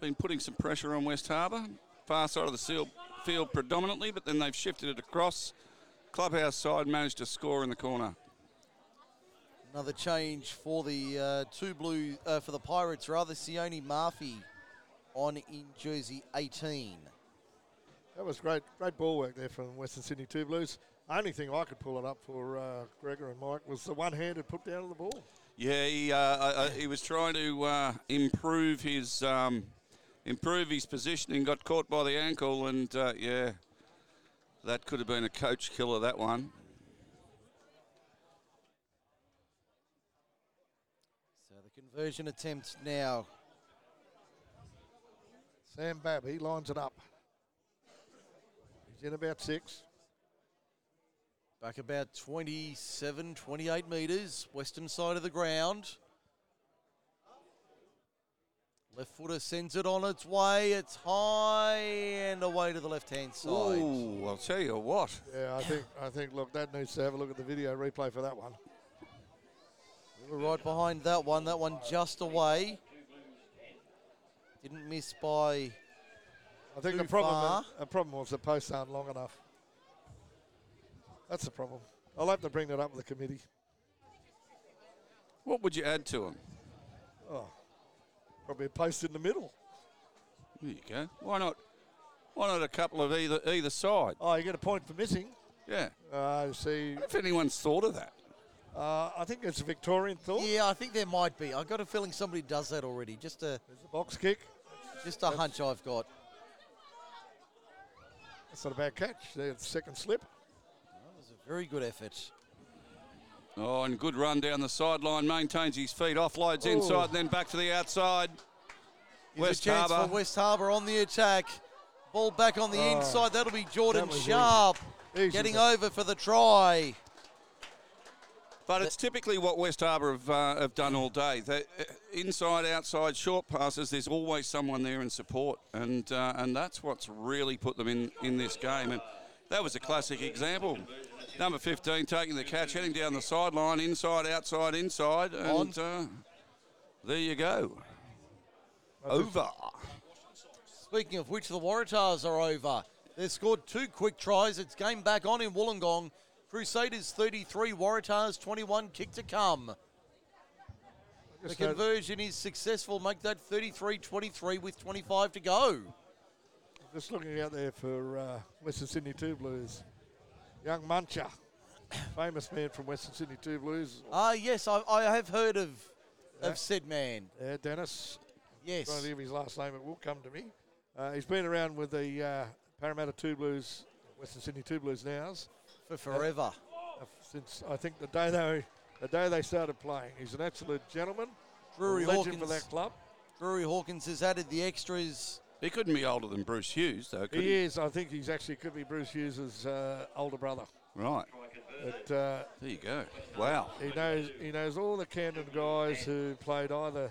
Been putting some pressure on West Harbour, far side of the field predominantly, but then they've shifted it across. Clubhouse side managed to score in the corner. Another change for the uh, two blue uh, for the Pirates, rather Sione Murphy on in jersey 18. That was great, great ball work there from Western Sydney Two Blues. Only thing I could pull it up for uh, Gregor and Mike was the one-handed put down of the ball. Yeah, he uh, uh, he was trying to uh, improve his um, improve his positioning. Got caught by the ankle, and uh, yeah, that could have been a coach killer. That one. So the conversion attempt now. Sam Babb, he lines it up. He's in about six. Back about 27, 28 metres, western side of the ground. Left footer sends it on its way. It's high and away to the left hand side. Ooh, I'll tell you what. Yeah, I think I think look that needs to have a look at the video replay for that one. We were right behind that one. That one just away. Didn't miss by. I think too the problem far. the problem was the posts aren't long enough. That's the problem. I'll have to bring that up with the committee. What would you add to him? Oh, probably a post in the middle. There you go. Why not? Why not a couple of either either side? Oh, you get a point for missing. Yeah. Uh, see, If anyone's thought of that. Uh, I think it's a Victorian thought. Yeah, I think there might be. I've got a feeling somebody does that already. Just a There's a box kick. just a hunch I've got. That's not a bad catch. There's the second slip. That was a very good effort. Oh, and good run down the sideline. Maintains his feet. Offloads Ooh. inside, and then back to the outside. Here's West a chance Harbour. for West Harbour on the attack. Ball back on the Oh, inside. That'll be Jordan that was Sharp easy. getting Easy. over for the try. But it's typically what West Harbour have, uh, have done all day. They, uh, inside, outside, short passes. There's always someone there in support, and uh, and that's what's really put them in in this game. And that was a classic example. Number 15 taking the catch, heading down the sideline, inside, outside, inside, and uh, there you go. Over. Speaking of which, the Waratahs are over. They've scored two quick tries. It's game back on in Wollongong. Crusaders 33, Waratahs 21, kick to come. The conversion is successful. Make that 33 23 with 25 to go. Just looking out there for uh, Western Sydney Two Blues. Young Muncher, famous man from Western Sydney Two Blues. Ah, yes, I, I have heard of, Yeah. of said man. Yeah, Dennis. Yes. I'm Trying to of his last name. It will come to me. Uh, he's been around with the uh, Parramatta Two Blues, Western Sydney Two Blues nows For forever. uh, since I think the day they the day they started playing. He's an absolute gentleman, Drury legend Hawkins, for that club. Drury Hawkins has added the extras. He couldn't be older than Bruce Hughes, though, could He he? is. I think he's actually could be Bruce Hughes' uh, older brother. Right. But uh, There you go. Wow. he knows he knows all the Camden guys who played either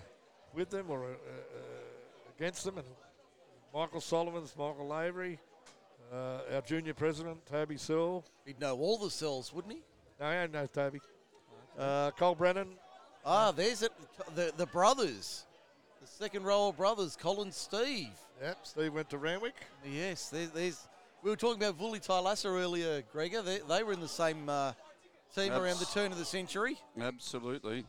with them or uh, uh, against them, and Michael Solomons, Michael Lavery, uh, our junior president Toby Sewell. He'd know all the cells, wouldn't he? No, I don't know Toby. Uh, Cole Brennan. Ah, there's it. The, the brothers. The second row of brothers, Colin Steve. Yep, Steve went to Randwick. Yes, there, there's. We were talking about Vuli Tylassa earlier, Gregor. They, they were in the same uh, team around the turn of the century. Absolutely.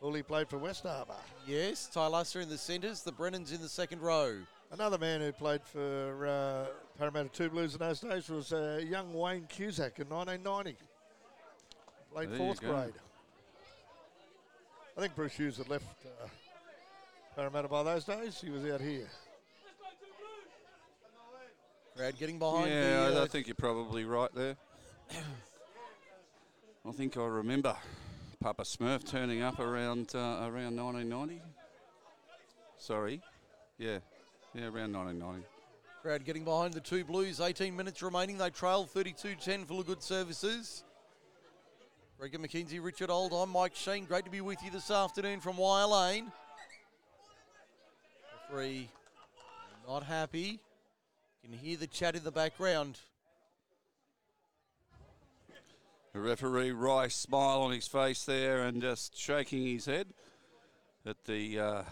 Fully played for West Harbour. Yes, Tylassa in the centres, the Brennans in the second row. Another man who played for uh, Parramatta Two Blues in those days was uh, young Wayne Cusack in 1990. Played There fourth grade. I think Bruce Hughes had left uh, Parramatta by those days. He was out here. Crowd getting behind yeah, the. I, uh, I think you're probably right there. I think I remember Papa Smurf turning up around uh, around 1990. Sorry, yeah, Yeah, around 1990. Crowd getting behind the two Blues. 18 minutes remaining. They trail 32-10 for good services. Regan McKenzie, Richard Old, I'm Mike Sheen. Great to be with you this afternoon from Wire Lane. Referee not happy. Can hear the chat in the background. The referee Rice smile on his face there and just shaking his head at the uh,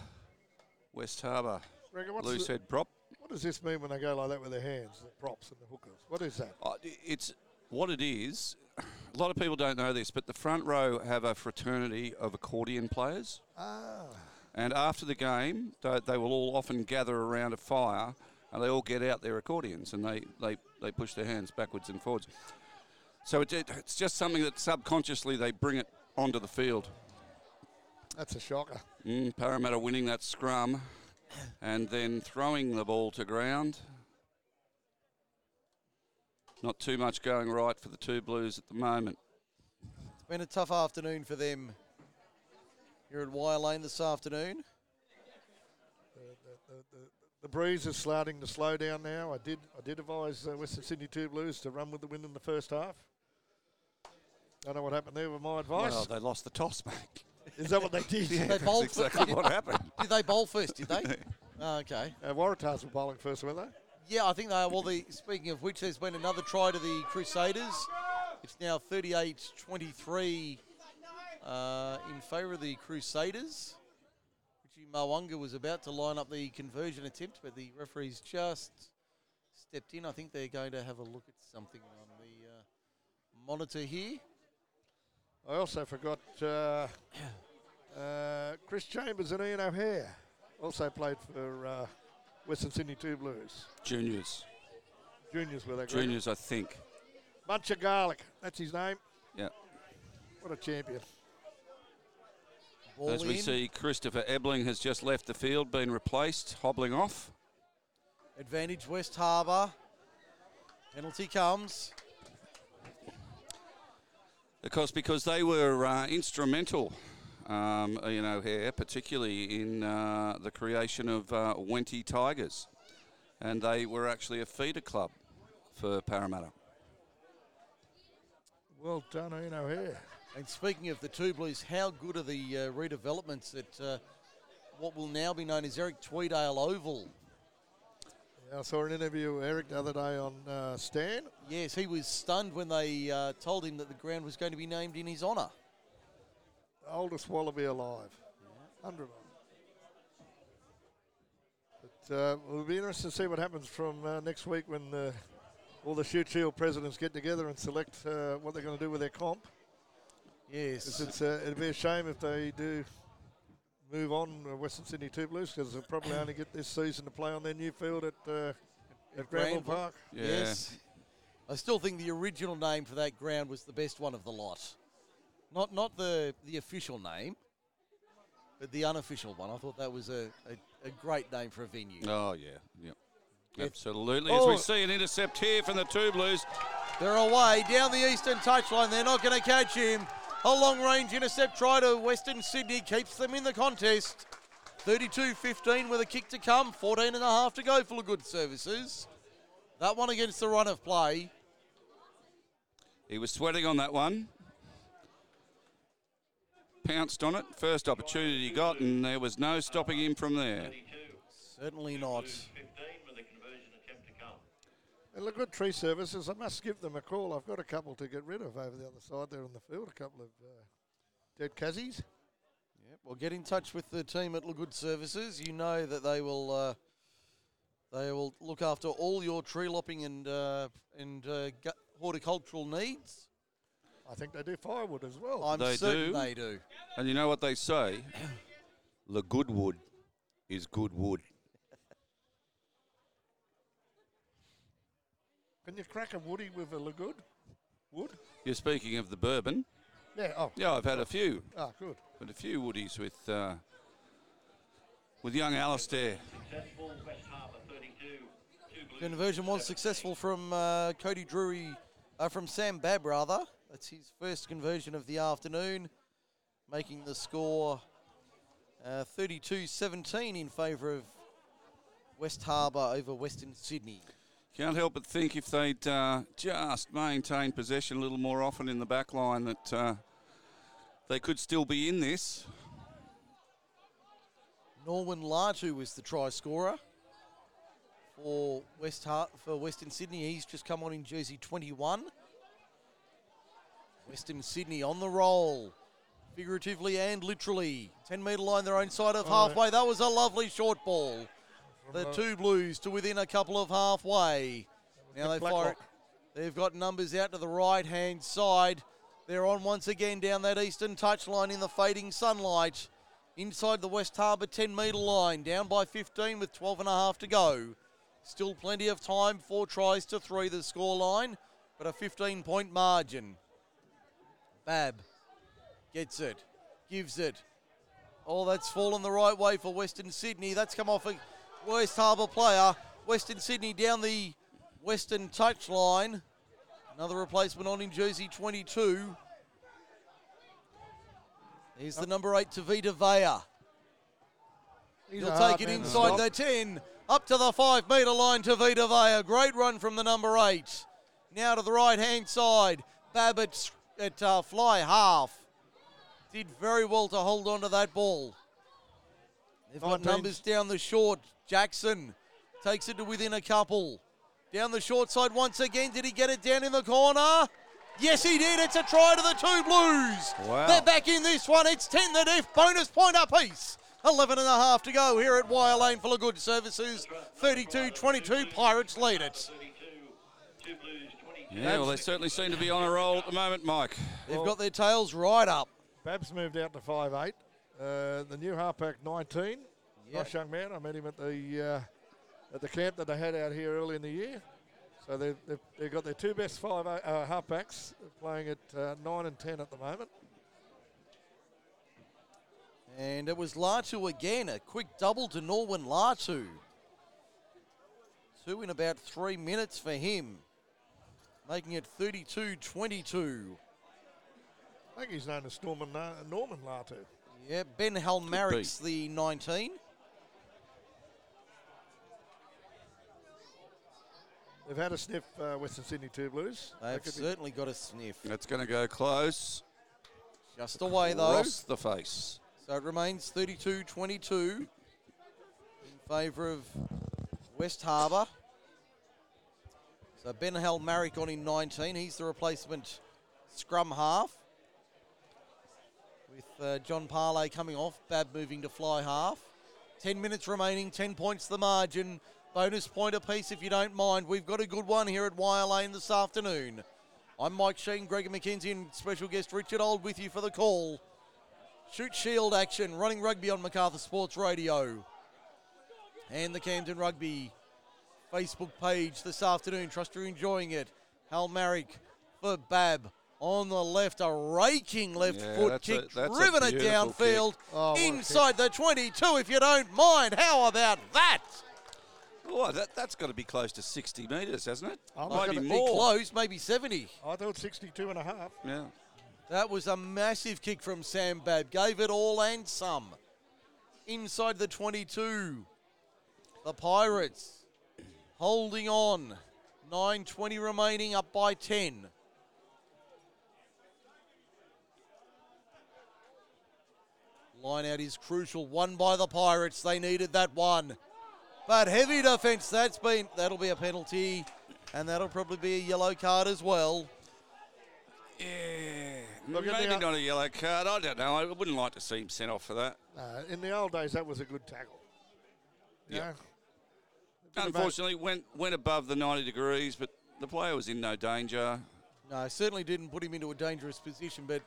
West Harbour Regan, what's loose the- head prop. What does this mean when they go like that with their hands, the props and the hookers? What is that? Uh, It's what it is. A lot of people don't know this, but the front row have a fraternity of accordion players. Ah. And after the game, they, they will all often gather around a fire and they all get out their accordions and they, they, they push their hands backwards and forwards. So it, it- it's just something that subconsciously they bring it onto the field. That's a shocker. Mm, Parramatta winning that scrum and then throwing the ball to ground. Not too much going right for the two Blues at the moment. It's been a tough afternoon for them here at Wire Lane this afternoon. The breeze is starting to slow down now. I did I did advise uh, Western Sydney Two Blues to run with the wind in the first half. I don't know what happened there with my advice. Well, they lost the toss, mate. Is that what they did? Yeah, They that's bowled exactly what happened. Did they bowl first? Did they? Oh, okay. Uh, Waratahs were bowling first, weren't they? Yeah, I think they are. Well, the, speaking of which, there's been another try to the Crusaders. It's now 38 23 uh, in favour of the Crusaders. Richie Mo'unga was about to line up the conversion attempt, but the referee's just stepped in. I think they're going to have a look at something on the uh, monitor here. I also forgot uh, uh, Chris Chambers and Ian O'Hare also played for uh, Western Sydney Two Blues. Juniors. Juniors were they? Greg? Juniors, I think. Bunch of garlic. That's his name. Yeah. What a champion. Ball As we in. see, Christopher Ebling has just left the field, been replaced, hobbling off. Advantage West Harbour. Penalty comes. Of course, because they were uh, instrumental, um, you know, here, particularly in uh, the creation of uh, Wenty Tigers. And they were actually a feeder club for Parramatta. Well done, Ian O'Hare. And speaking of the two blues, how good are the uh, redevelopments at uh, what will now be known as Eric Tweedale Oval? Yeah, I saw an interview with Eric the other day on uh, Stan. Yes, he was stunned when they uh, told him that the ground was going to be named in his honour. Oldest wallaby alive. 100 of them. But uh, it'll be interesting to see what happens from uh, next week when all the Shute Shield presidents get together and select uh, what they're going to do with their comp. Yes. It's, uh, it'd be a shame if they do move on uh, Western Sydney Two Blues because they'll probably only get this season to play on their new field at, uh, at Granville Granville. Park. Yeah. Yes. I still think the original name for that ground was the best one of the lot. Not not the, the official name, but the unofficial one. I thought that was a, a, a great name for a venue. Oh, yeah. Yep. Yep. Absolutely. As Oh. we see an intercept here from the two Blues. They're away down the eastern touchline. They're not going to catch him. A long range intercept try to Western Sydney keeps them in the contest. 32 15 with a kick to come. 14 and a half to go for good services. That one against the run of play. He was sweating on that one. Pounced on it. First opportunity he got, and there was no stopping him from there. Certainly not. And look, good tree services. I must give them a call. I've got a couple to get rid of over the other side there in the field. A couple of uh, dead Kazzies. Yep, well, get in touch with the team at Look Good Services. You know that they will uh, they will look after all your tree lopping and uh, and uh, gu- horticultural needs. I think they do firewood as well. I'm They certain do. they do. And you know what they say? The good wood is good wood. Can you crack a woody with a Lagood? Wood? You're speaking of the bourbon. Yeah. Oh. Yeah, I've had a few. Ah, good. But a few woodies with uh, with young Alistair. Conversion was successful from uh, Cody Drury, uh, from Sam Babb rather. That's his first conversion of the afternoon, making the score uh, 32-17 in favour of West Harbour over Western Sydney. Can't help but think if they'd uh, just maintain possession a little more often in the back line that uh, they could still be in this. Norman Latu was the try scorer for West Har- for Western Sydney. He's just come on in jersey 21. Western Sydney on the roll, figuratively and literally. 10 metre line, their own side of Oh, halfway. That was a lovely short ball. The two Blues to within a couple of halfway. Now they fire it. They've got numbers out to the right hand side. They're on once again down that eastern touchline in the fading sunlight. Inside the West Harbour 10 metre line, down by 15 with 12 and a half to go. Still plenty of time, four tries to three the score line, but a 15 point margin. Bab gets it, gives it. Oh, that's fallen the right way for Western Sydney. That's come off a West Harbour player. Western Sydney down the Western touchline. Another replacement on in jersey 22. Here's the number eight, Tavita Vea. He'll take it inside the 10. Up to the five metre line, Tavita Vea. Great run from the number eight. Now to the right hand side. Babbitt at uh, fly half. Did very well to hold on to that ball. They've got numbers down the short. Jackson takes it to within a couple. Down the short side once again. Did he get it down in the corner? Yes, he did. It's a try to the two Blues. Wow. They're back in this one. It's 10 the diff. Bonus point apiece. 11 and a half to go here at Wire Lane for Good Services. 32-22. Pirates lead it. Yeah, well, they certainly seem to be on a roll at the moment, Mike. They've got their tails right up. Babs moved out to five eight. Uh, the new halfback 19. Yep. Nice young man. I met him at the uh, at the camp that they had out here early in the year. So they've, they've, they've got their two best five uh, halfbacks playing at uh, nine and ten at the moment. And it was Latu again. A quick double to Norwin Latu. Two in about three minutes for him. Making it 32-22. I think he's known as Norman uh, Norman Latu. Yeah, Ben Halmarik's the 19. They've had a sniff uh, Western Sydney Two Blues. They They've be- certainly got a sniff. It's going to go close. Just away though. Across the face. So it remains 32-22 in favour of West Harbour. So Ben Halmarik on in 19. He's the replacement scrum half. With uh, John Parley coming off, Bab moving to fly half. 10 minutes remaining, 10 points the margin. Bonus point apiece if you don't mind. We've got a good one here at Wire Lane this afternoon. I'm Mike Sheen, Gregor McKenzie, and special guest Richard Old with you for the call. Shute Shield action, running rugby on Macarthur Sports Radio. And the Camden Rugby Facebook page this afternoon. Trust you're enjoying it. Hal Marrick for Bab on the left, a raking left Yeah, foot kick, a driven it downfield. Oh, inside the 22 if you don't mind. How about that? Oh, that, that's got to be close to 60 metres, hasn't it? I'm Might be gonna be Be more. close, maybe 70. I thought 62 and a half. Yeah. That was a massive kick from Sam Bab. Gave it all and some. Inside the 22. The Pirates holding on. 9.20 remaining, up by 10. Line out is crucial. One by the Pirates. They needed that one. But heavy defence. That's been that'll be a penalty, and that'll probably be a yellow card as well. Yeah. Look Maybe the- not a yellow card. I don't know. I wouldn't like to see him sent off for that. Uh, in the old days, that was a good tackle. Yeah. Yeah. Bit of Unfortunately, went went above the 90 degrees, but the player was in no danger. No, certainly didn't put him into a dangerous position, but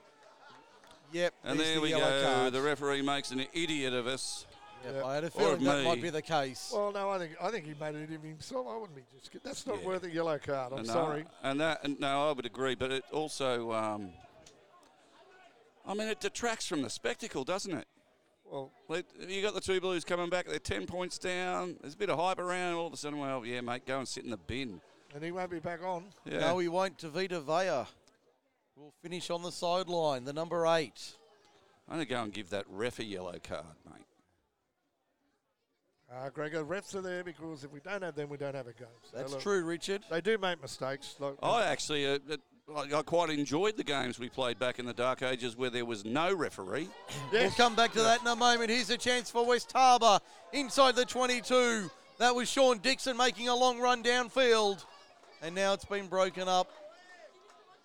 yep. And there the we go. Card. The referee makes an idiot of us. Yep, Yep. I had a feeling that me. might be the case. Well, no, I think I think he made it of himself. I wouldn't be just. kid- That's not Yeah. worth a yellow card. I'm And, uh, sorry. And that, and no, I would agree, but it also, um, I mean, it detracts from the spectacle, doesn't it? Well, Let, you got the two Blues coming back. They're ten points down. There's a bit of hype around. All of a sudden, well, yeah, mate, go and sit in the bin. and he won't be back on. Yeah. No, he won't. Tavita Vea will finish on the sideline, the number eight. I'm going to go and give that ref a yellow card, mate. Uh, Gregor, refs are there because if we don't have them, we don't have a game. So That's look, true, Richard. They do make mistakes. Like, I actually, uh, uh, I I quite enjoyed the games we played back in the dark ages where there was no referee. We'll come back to that in a moment. Here's a chance for West Harbour inside the 22. That was Sean Dixon making a long run downfield. And now it's been broken up.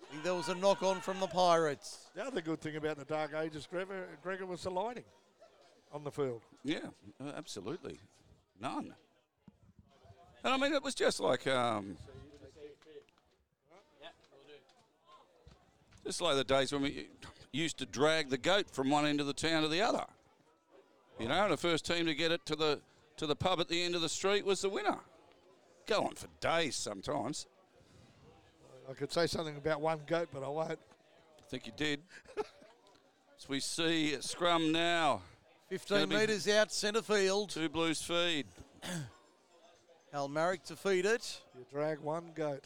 I think there was a knock on from the Pirates. The other good thing about the dark ages, Gregor, Gregor was the lighting on the field. Yeah, uh, absolutely. None. And I mean, it was just like, um, just like the days when we used to drag the goat from one end of the town to the other. You know, and the first team to get it to the to the pub at the end of the street was the winner. Go on for days sometimes. I could say something about one goat, but I won't. I think you did. As we see scrum now. 15 metres out, centre field. Two Blues feed. Al Marrick to feed it. You drag one goat.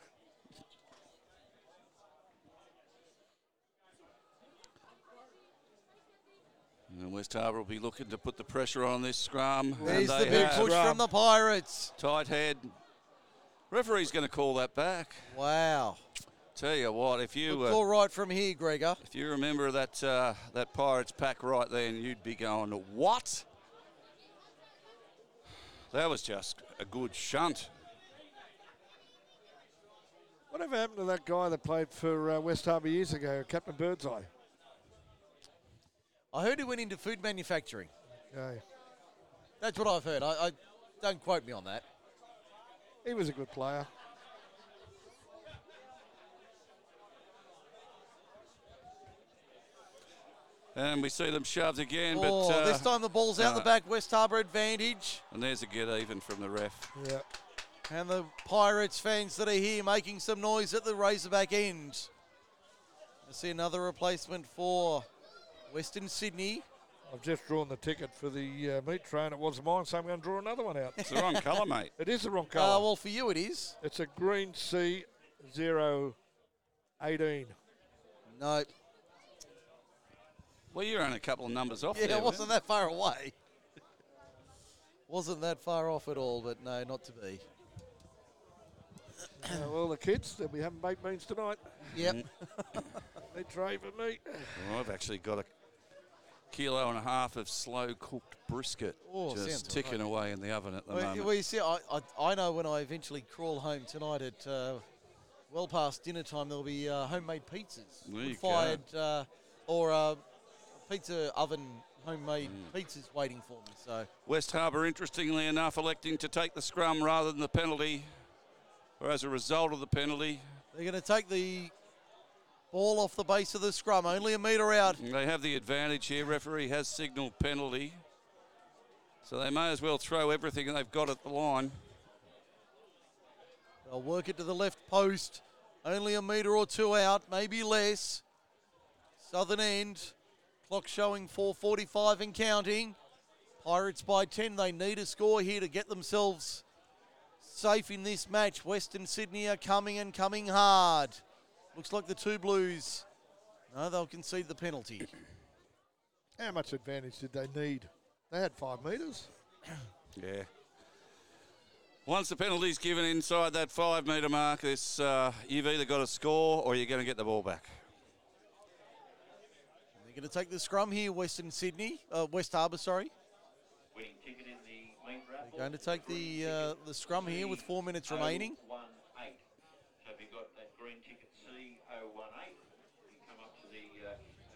And West Harbour will be looking to put the pressure on this scrum. and There's they the big have. push from the Pirates. Tight head. Referee's going to call that back. Wow. Tell you what, if you Good uh, call right from here, Gregor. if you remember that uh, that Pirates pack right then, you'd be going, what? That was just a good shunt. Whatever happened to that guy that played for uh, West Harbour years ago, Captain Birdseye? I heard he went into food manufacturing. Okay. That's what I've heard. I, I don't quote me on that. He was a good player. And we see them shoved again, oh, but uh, this time the ball's out the uh, back. West Harbour advantage. And there's a get even from the ref. Yeah. And the Pirates fans that are here making some noise at the Razorback end. I see another replacement for Western Sydney. I've just drawn the ticket for the uh, meat train. It wasn't mine, so I'm going to draw another one out. It's the wrong colour, mate. It is the wrong Uh, colour. well, for you it is. it's a green C zero eighteen. No. Well, you're only a couple of numbers off Yeah, there. it wasn't that far away. wasn't that far off at all, but no, not to be. Uh, well, the kids, they'll be having baked beans tonight. Yep. they tray for me. Well, I've actually got a kilo and a half of slow cooked brisket Oh, just ticking all away in the oven at the Well, moment. well, you see, I, I, I know when I eventually crawl home tonight at uh, well past dinner time, there'll be uh, homemade pizzas. There you fired uh, or uh, pizza oven homemade Mm. pizzas waiting for me. So West Harbour, interestingly enough, electing to take the scrum rather than the penalty, or as a result of the penalty. they're going to take the ball off the base of the scrum, only a metre out. They have the advantage here. Referee has signalled penalty. So they may as well throw everything they've got at the line. They'll work it to the left post, only a metre or two out, maybe less. Southern end, clock showing 4:45 and counting. Pirates by 10. They need a score here to get themselves safe in this match. Western Sydney are coming and coming hard. Looks like the two Blues. No, they'll concede the penalty. How much advantage did they need? They had five metres. Yeah. Once the penalty's given inside that five metre mark, this, uh, you've either got to score or you're going to get the ball back. Going to take the scrum here, Western Sydney, uh, West Harbour, sorry. They're going to take the uh, the scrum here with four minutes remaining.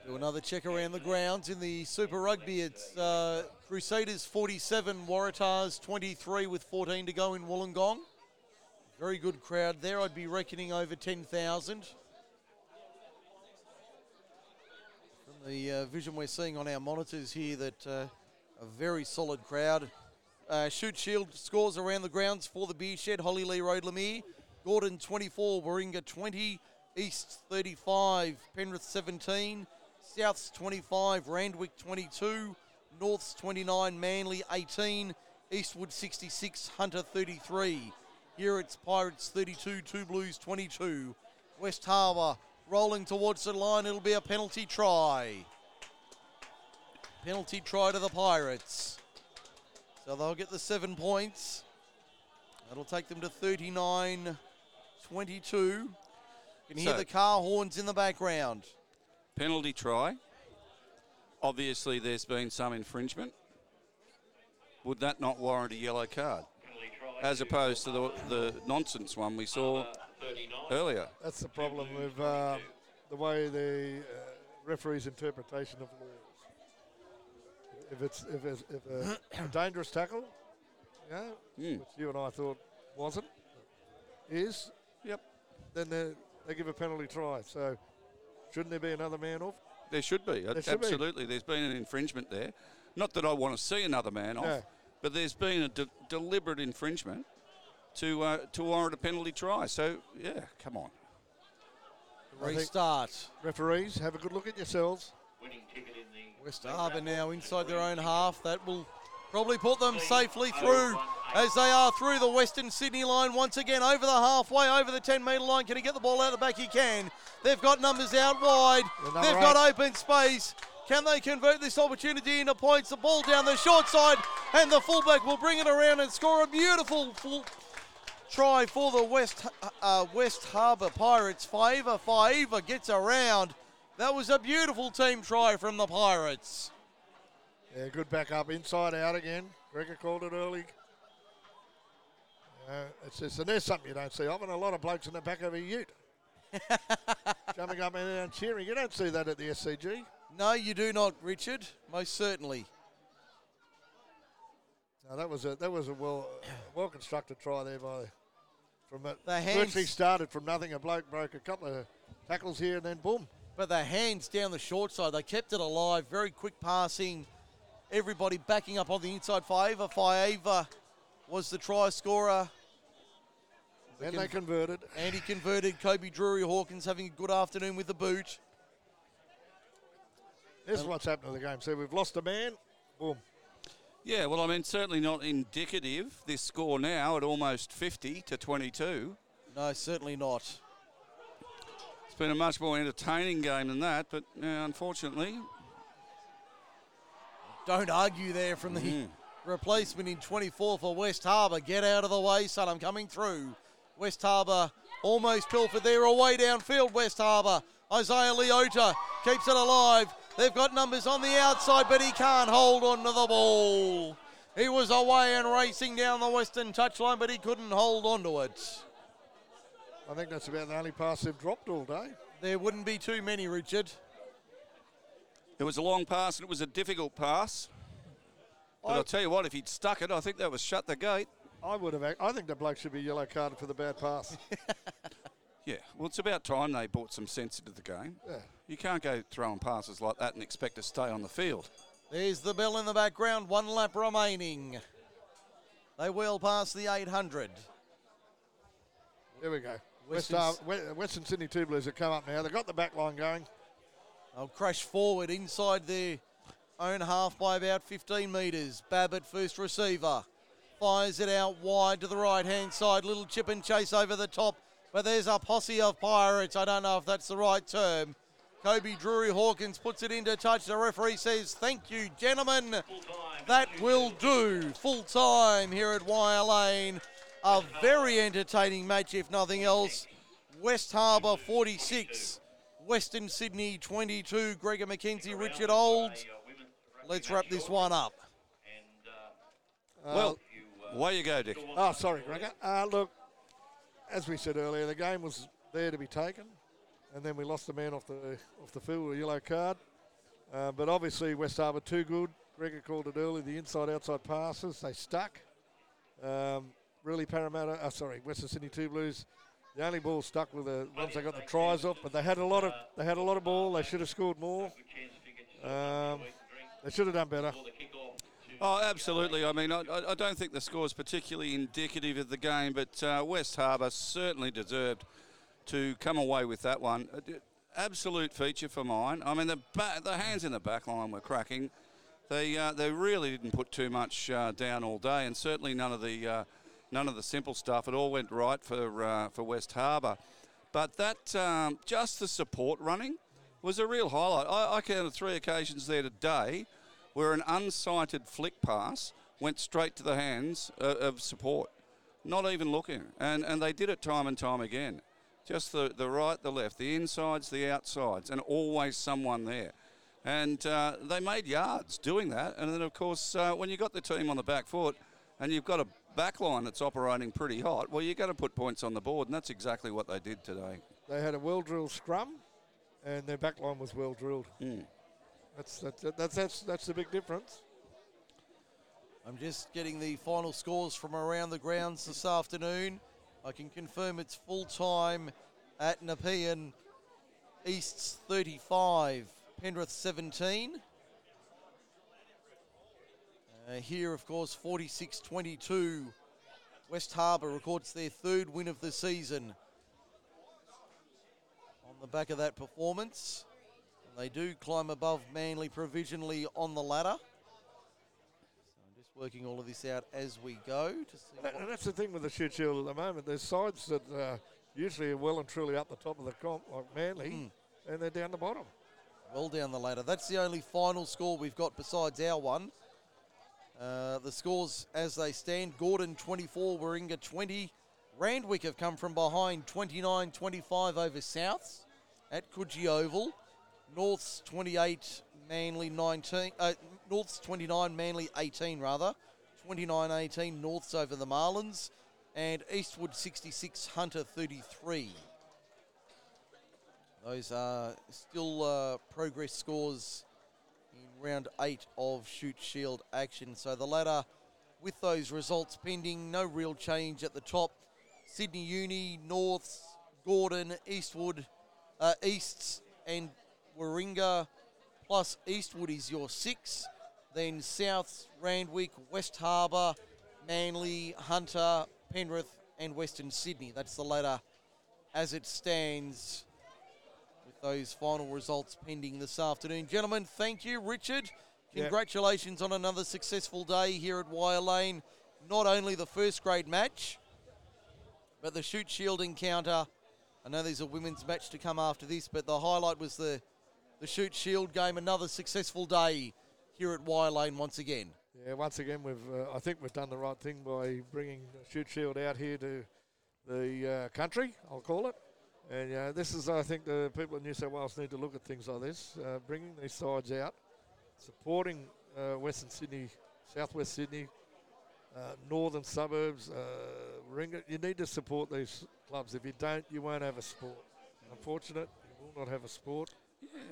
Do another check around the grounds in the Super Rugby. It's uh, Crusaders 47, Waratahs 23 with 14 to go in Wollongong. Very good crowd there. I'd be reckoning over 10,000. From the uh, vision we're seeing on our monitors here, that uh, a very solid crowd. Uh, Shute Shield scores around the grounds for the beer shed. Holly Lee Road, Leumeah. Gordon 24, Warringah 20, East 35, Penrith 17, Souths 25, Randwick 22, Norths 29, Manly 18, Eastwood 66, Hunter 33. Here it's Pirates 32, Two Blues 22. West Harbour rolling towards the line. It'll be a penalty try. Penalty try to the Pirates. So they'll get the seven points. That'll take them to 39 22. You can hear the car horns in the background. Penalty try. Obviously, there's been some infringement. Would that not warrant a yellow card? As opposed to the, the nonsense one we saw earlier. That's the problem with uh, the way the uh, referee's interpretation of laws. If it's if it's if a, a dangerous tackle, you know, Mm. which you and I thought wasn't, is, Yep. then they, they give a penalty try. So shouldn't there be another man off? There should be. There should be. Absolutely. There's been an infringement there. Not that I want to see another man off, No. but there's been a de- deliberate infringement to uh, to warrant a penalty try. So, yeah, come on. Restart. Referees, have a good look at yourselves. West Harbour now inside their own half. That will probably put them safely through as they are through the Western Sydney line once again over the halfway, over the 10 metre line. Can he get the ball out the back? He can. They've got numbers out wide. number They've got open space. Can they convert this opportunity into points? The ball down the short side, and the fullback will bring it around and score a beautiful full try for the West uh, West Harbour Pirates. Faiva, Faiva gets around. That was a beautiful team try from the Pirates. Yeah, good back up, inside out again. Gregor called it early. Uh, it's just, and there's something you don't see often. A lot of blokes in the back of a ute. Jumping up and down cheering. You don't see that at the SCG. No, you do not, Richard. Most certainly. No, that was a that was a well well constructed try there by from it. The hands- Virtually started from nothing. A bloke broke a couple of tackles here and then boom. But the hands down the short side, they kept it alive. Very quick passing. Everybody backing up on the inside. Faiva. Faiva was the try scorer. Then they converted. And he converted. Kobe Drury Hawkins having a good afternoon with the boot. This is what's happened to the game. So we've lost a man. Boom. Yeah, well, I mean, certainly not indicative, this score now at almost 50 to 22. No, certainly not. It's been a much more entertaining game than that, but uh, unfortunately, Don't argue there from the Mm. replacement in 24 for West Harbour. Get out of the way, son. I'm coming through. West Harbour almost pilfered there away downfield. West Harbour. Isaiah Leota keeps it alive. They've got numbers on the outside, but he can't hold on to the ball. He was away and racing down the western touchline, but he couldn't hold on to it. I think that's about the only pass they've dropped all day. There wouldn't be too many, Richard. it was a long pass and it was a difficult pass. But I- I'll tell you what, if he'd stuck it, I think that was shut the gate. I would have. I think the bloke should be yellow carded for the bad pass. Yeah, well, it's about time they brought some sense into the game. Yeah. You can't go throwing passes like that and expect to stay on the field. There's the bell in the background. One lap remaining. They wheel past the 800. There we go. West, Western uh, Western Sydney Two Blues have come up now. They've got the back line going. They'll crash forward inside their own half by about 15 metres. Babbitt, first receiver, fires it out wide to the right hand side. Little chip and chase over the top, but there's a posse of pirates. I don't know if that's the right term. Kobe Drury Hawkins puts it into touch. The referee says, Thank you, gentlemen. That will do. Full time here at Wire Lane. A very entertaining match, if nothing else. West Harbour 46, Western Sydney 22. Gregor McKenzie, Richard Old. Let's wrap this one up. well, away you go, Dick. Oh, sorry, Gregor. Uh, look, as we said earlier, the game was there to be taken, and then we lost the man off the off the field with a yellow card. Uh, but obviously, West Harbour too good. Gregor called it early. The inside-outside passes they stuck. Um, really, Parramatta. Uh, sorry, Western Sydney Two Blues. The only ball stuck with the once they got the tries off, but they had a lot of they had a lot of ball. They should have scored more. Um, they should have done better. Oh, absolutely. I mean, I, I don't think the score is particularly indicative of the game, but uh, West Harbour certainly deserved to come away with that one. Uh, Absolute feature for mine. I mean, the ba- the hands in the back line were cracking. They uh, they really didn't put too much uh, down all day, and certainly none of the uh, none of the simple stuff. It all went right for uh, for West Harbour, but that um, just the support running was a real highlight. I, I counted three occasions there today where an unsighted flick pass went straight to the hands uh, of support, not even looking. And, and they did it time and time again. Just the, the right, the left, the insides, the outsides, and always someone there. And uh, they made yards doing that. And then, of course, uh, when you've got the team on the back foot and you've got a back line that's operating pretty hot, well, you're going to put points on the board, and that's exactly what they did today. They had a well drilled scrum, and their back line was well drilled. Mm. That's, that's, that's, that's, that's the big difference. I'm just getting the final scores from around the grounds this afternoon. I can confirm it's full time at Nepean. East's 35, Penrith 17. Uh, here, of course, 46 22. West Harbour records their third win of the season. On the back of that performance, they do climb above Manly provisionally on the ladder. So I'm just working all of this out as we go to see. And, and that's the thing with the shute shield at the moment. There's sides that uh, usually are well and truly up the top of the comp, like Manly, Mm. and they're down the bottom. well down the ladder. That's the only final score we've got besides our one. Uh, the scores as they stand Gordon 24, Warringah 20. Randwick have come from behind 29 25 over Souths at Coogee Oval. North's 28, Manly 19. Uh, North's 29, Manly 18 rather. 29 18, North's over the Marlins. And Eastwood 66, Hunter 33. Those are still uh, progress scores in round eight of Shute Shield action. So the ladder with those results pending, no real change at the top. Sydney Uni, Norths, Gordon, Eastwood, uh, Easts, and Warringah, plus Eastwood is your six. Then Souths, Randwick, West Harbour, Manly, Hunter, Penrith, and Western Sydney. That's the ladder as it stands with those final results pending this afternoon. Gentlemen, thank you. Richard, congratulations on another successful day here at Wire Lane. Not only the first grade match, but the Shute Shield encounter. I know there's a women's match to come after this, but the highlight was the, the Shute Shield game. Another successful day here at Wire Lane once again. Yeah, once again, we've uh, I think we've done the right thing by bringing Shute Shield out here to the uh, country, I'll call it. And uh, this is, I think, the people in New South Wales need to look at things like this, uh, bringing these sides out, supporting uh, Western Sydney, Southwest Sydney, uh, northern suburbs. Uh, Ringa. You need to support these clubs. If you don't, you won't have a sport. Unfortunate, you will not have a sport.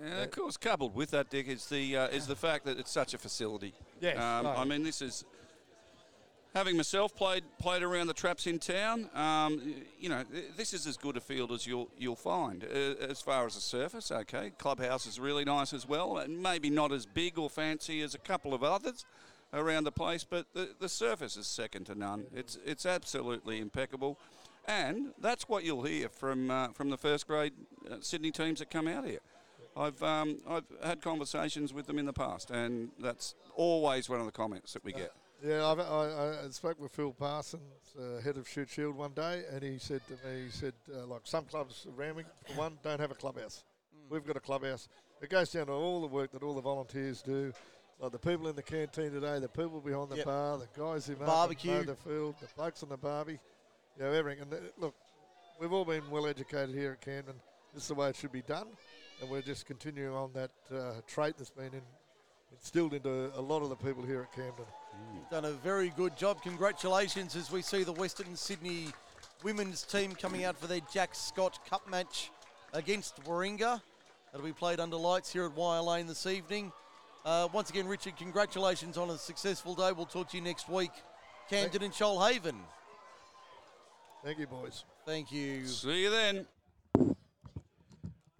And of course, coupled with that, Dick, is the uh, is the fact that it's such a facility. Yes, Um. I mean, this is having myself played played around the traps in town. Um, you know, this is as good a field as you'll you'll find uh, as far as the surface. Okay, clubhouse is really nice as well, and maybe not as big or fancy as a couple of others around the place, but the, the surface is second to none. It's it's absolutely impeccable. And that's what you'll hear from uh, from the first grade uh, Sydney teams that come out here. I've um, I've had conversations with them in the past, and that's always one of the comments that we get. Yeah, I've, I, I spoke with Phil Parsons, uh, head of Shute Shield, one day, and he said to me, he said, uh, like some clubs around me, for one, don't have a clubhouse. We've got a clubhouse. It goes down to all the work that all the volunteers do, like the people in the canteen today, the people behind the Yep. bar, the guys who mark Barbecue. the field, the blokes on the barbie, you know, everything. And uh, look, we've all been well educated here at Camden. This is the way it should be done, and we're just continuing on that uh, trait that's been in, instilled into a lot of the people here at Camden. Done a very good job. Congratulations as we see the Western Sydney women's team coming out for their Jack Scott Cup match against Warringah. That'll be played under lights here at Wire Lane this evening. Uh, once again, Richard, congratulations on a successful day. We'll talk to you next week. Camden and Shoalhaven. Thank you, boys. Thank you. See you then.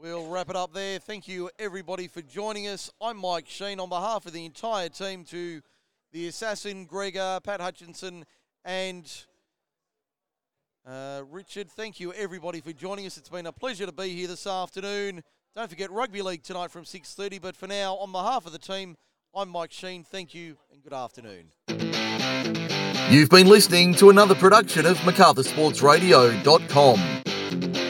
We'll wrap it up there. Thank you, everybody, for joining us. I'm Mike Sheen on behalf of the entire team to the assassin, Gregor, Pat Hutchinson, and uh, Richard. Thank you, everybody, for joining us. It's been a pleasure to be here this afternoon. Don't forget rugby league tonight from 6:30. But for now, on behalf of the team, I'm Mike Sheen. Thank you and good afternoon. You've been listening to another production of MacArthurSportsRadio.com.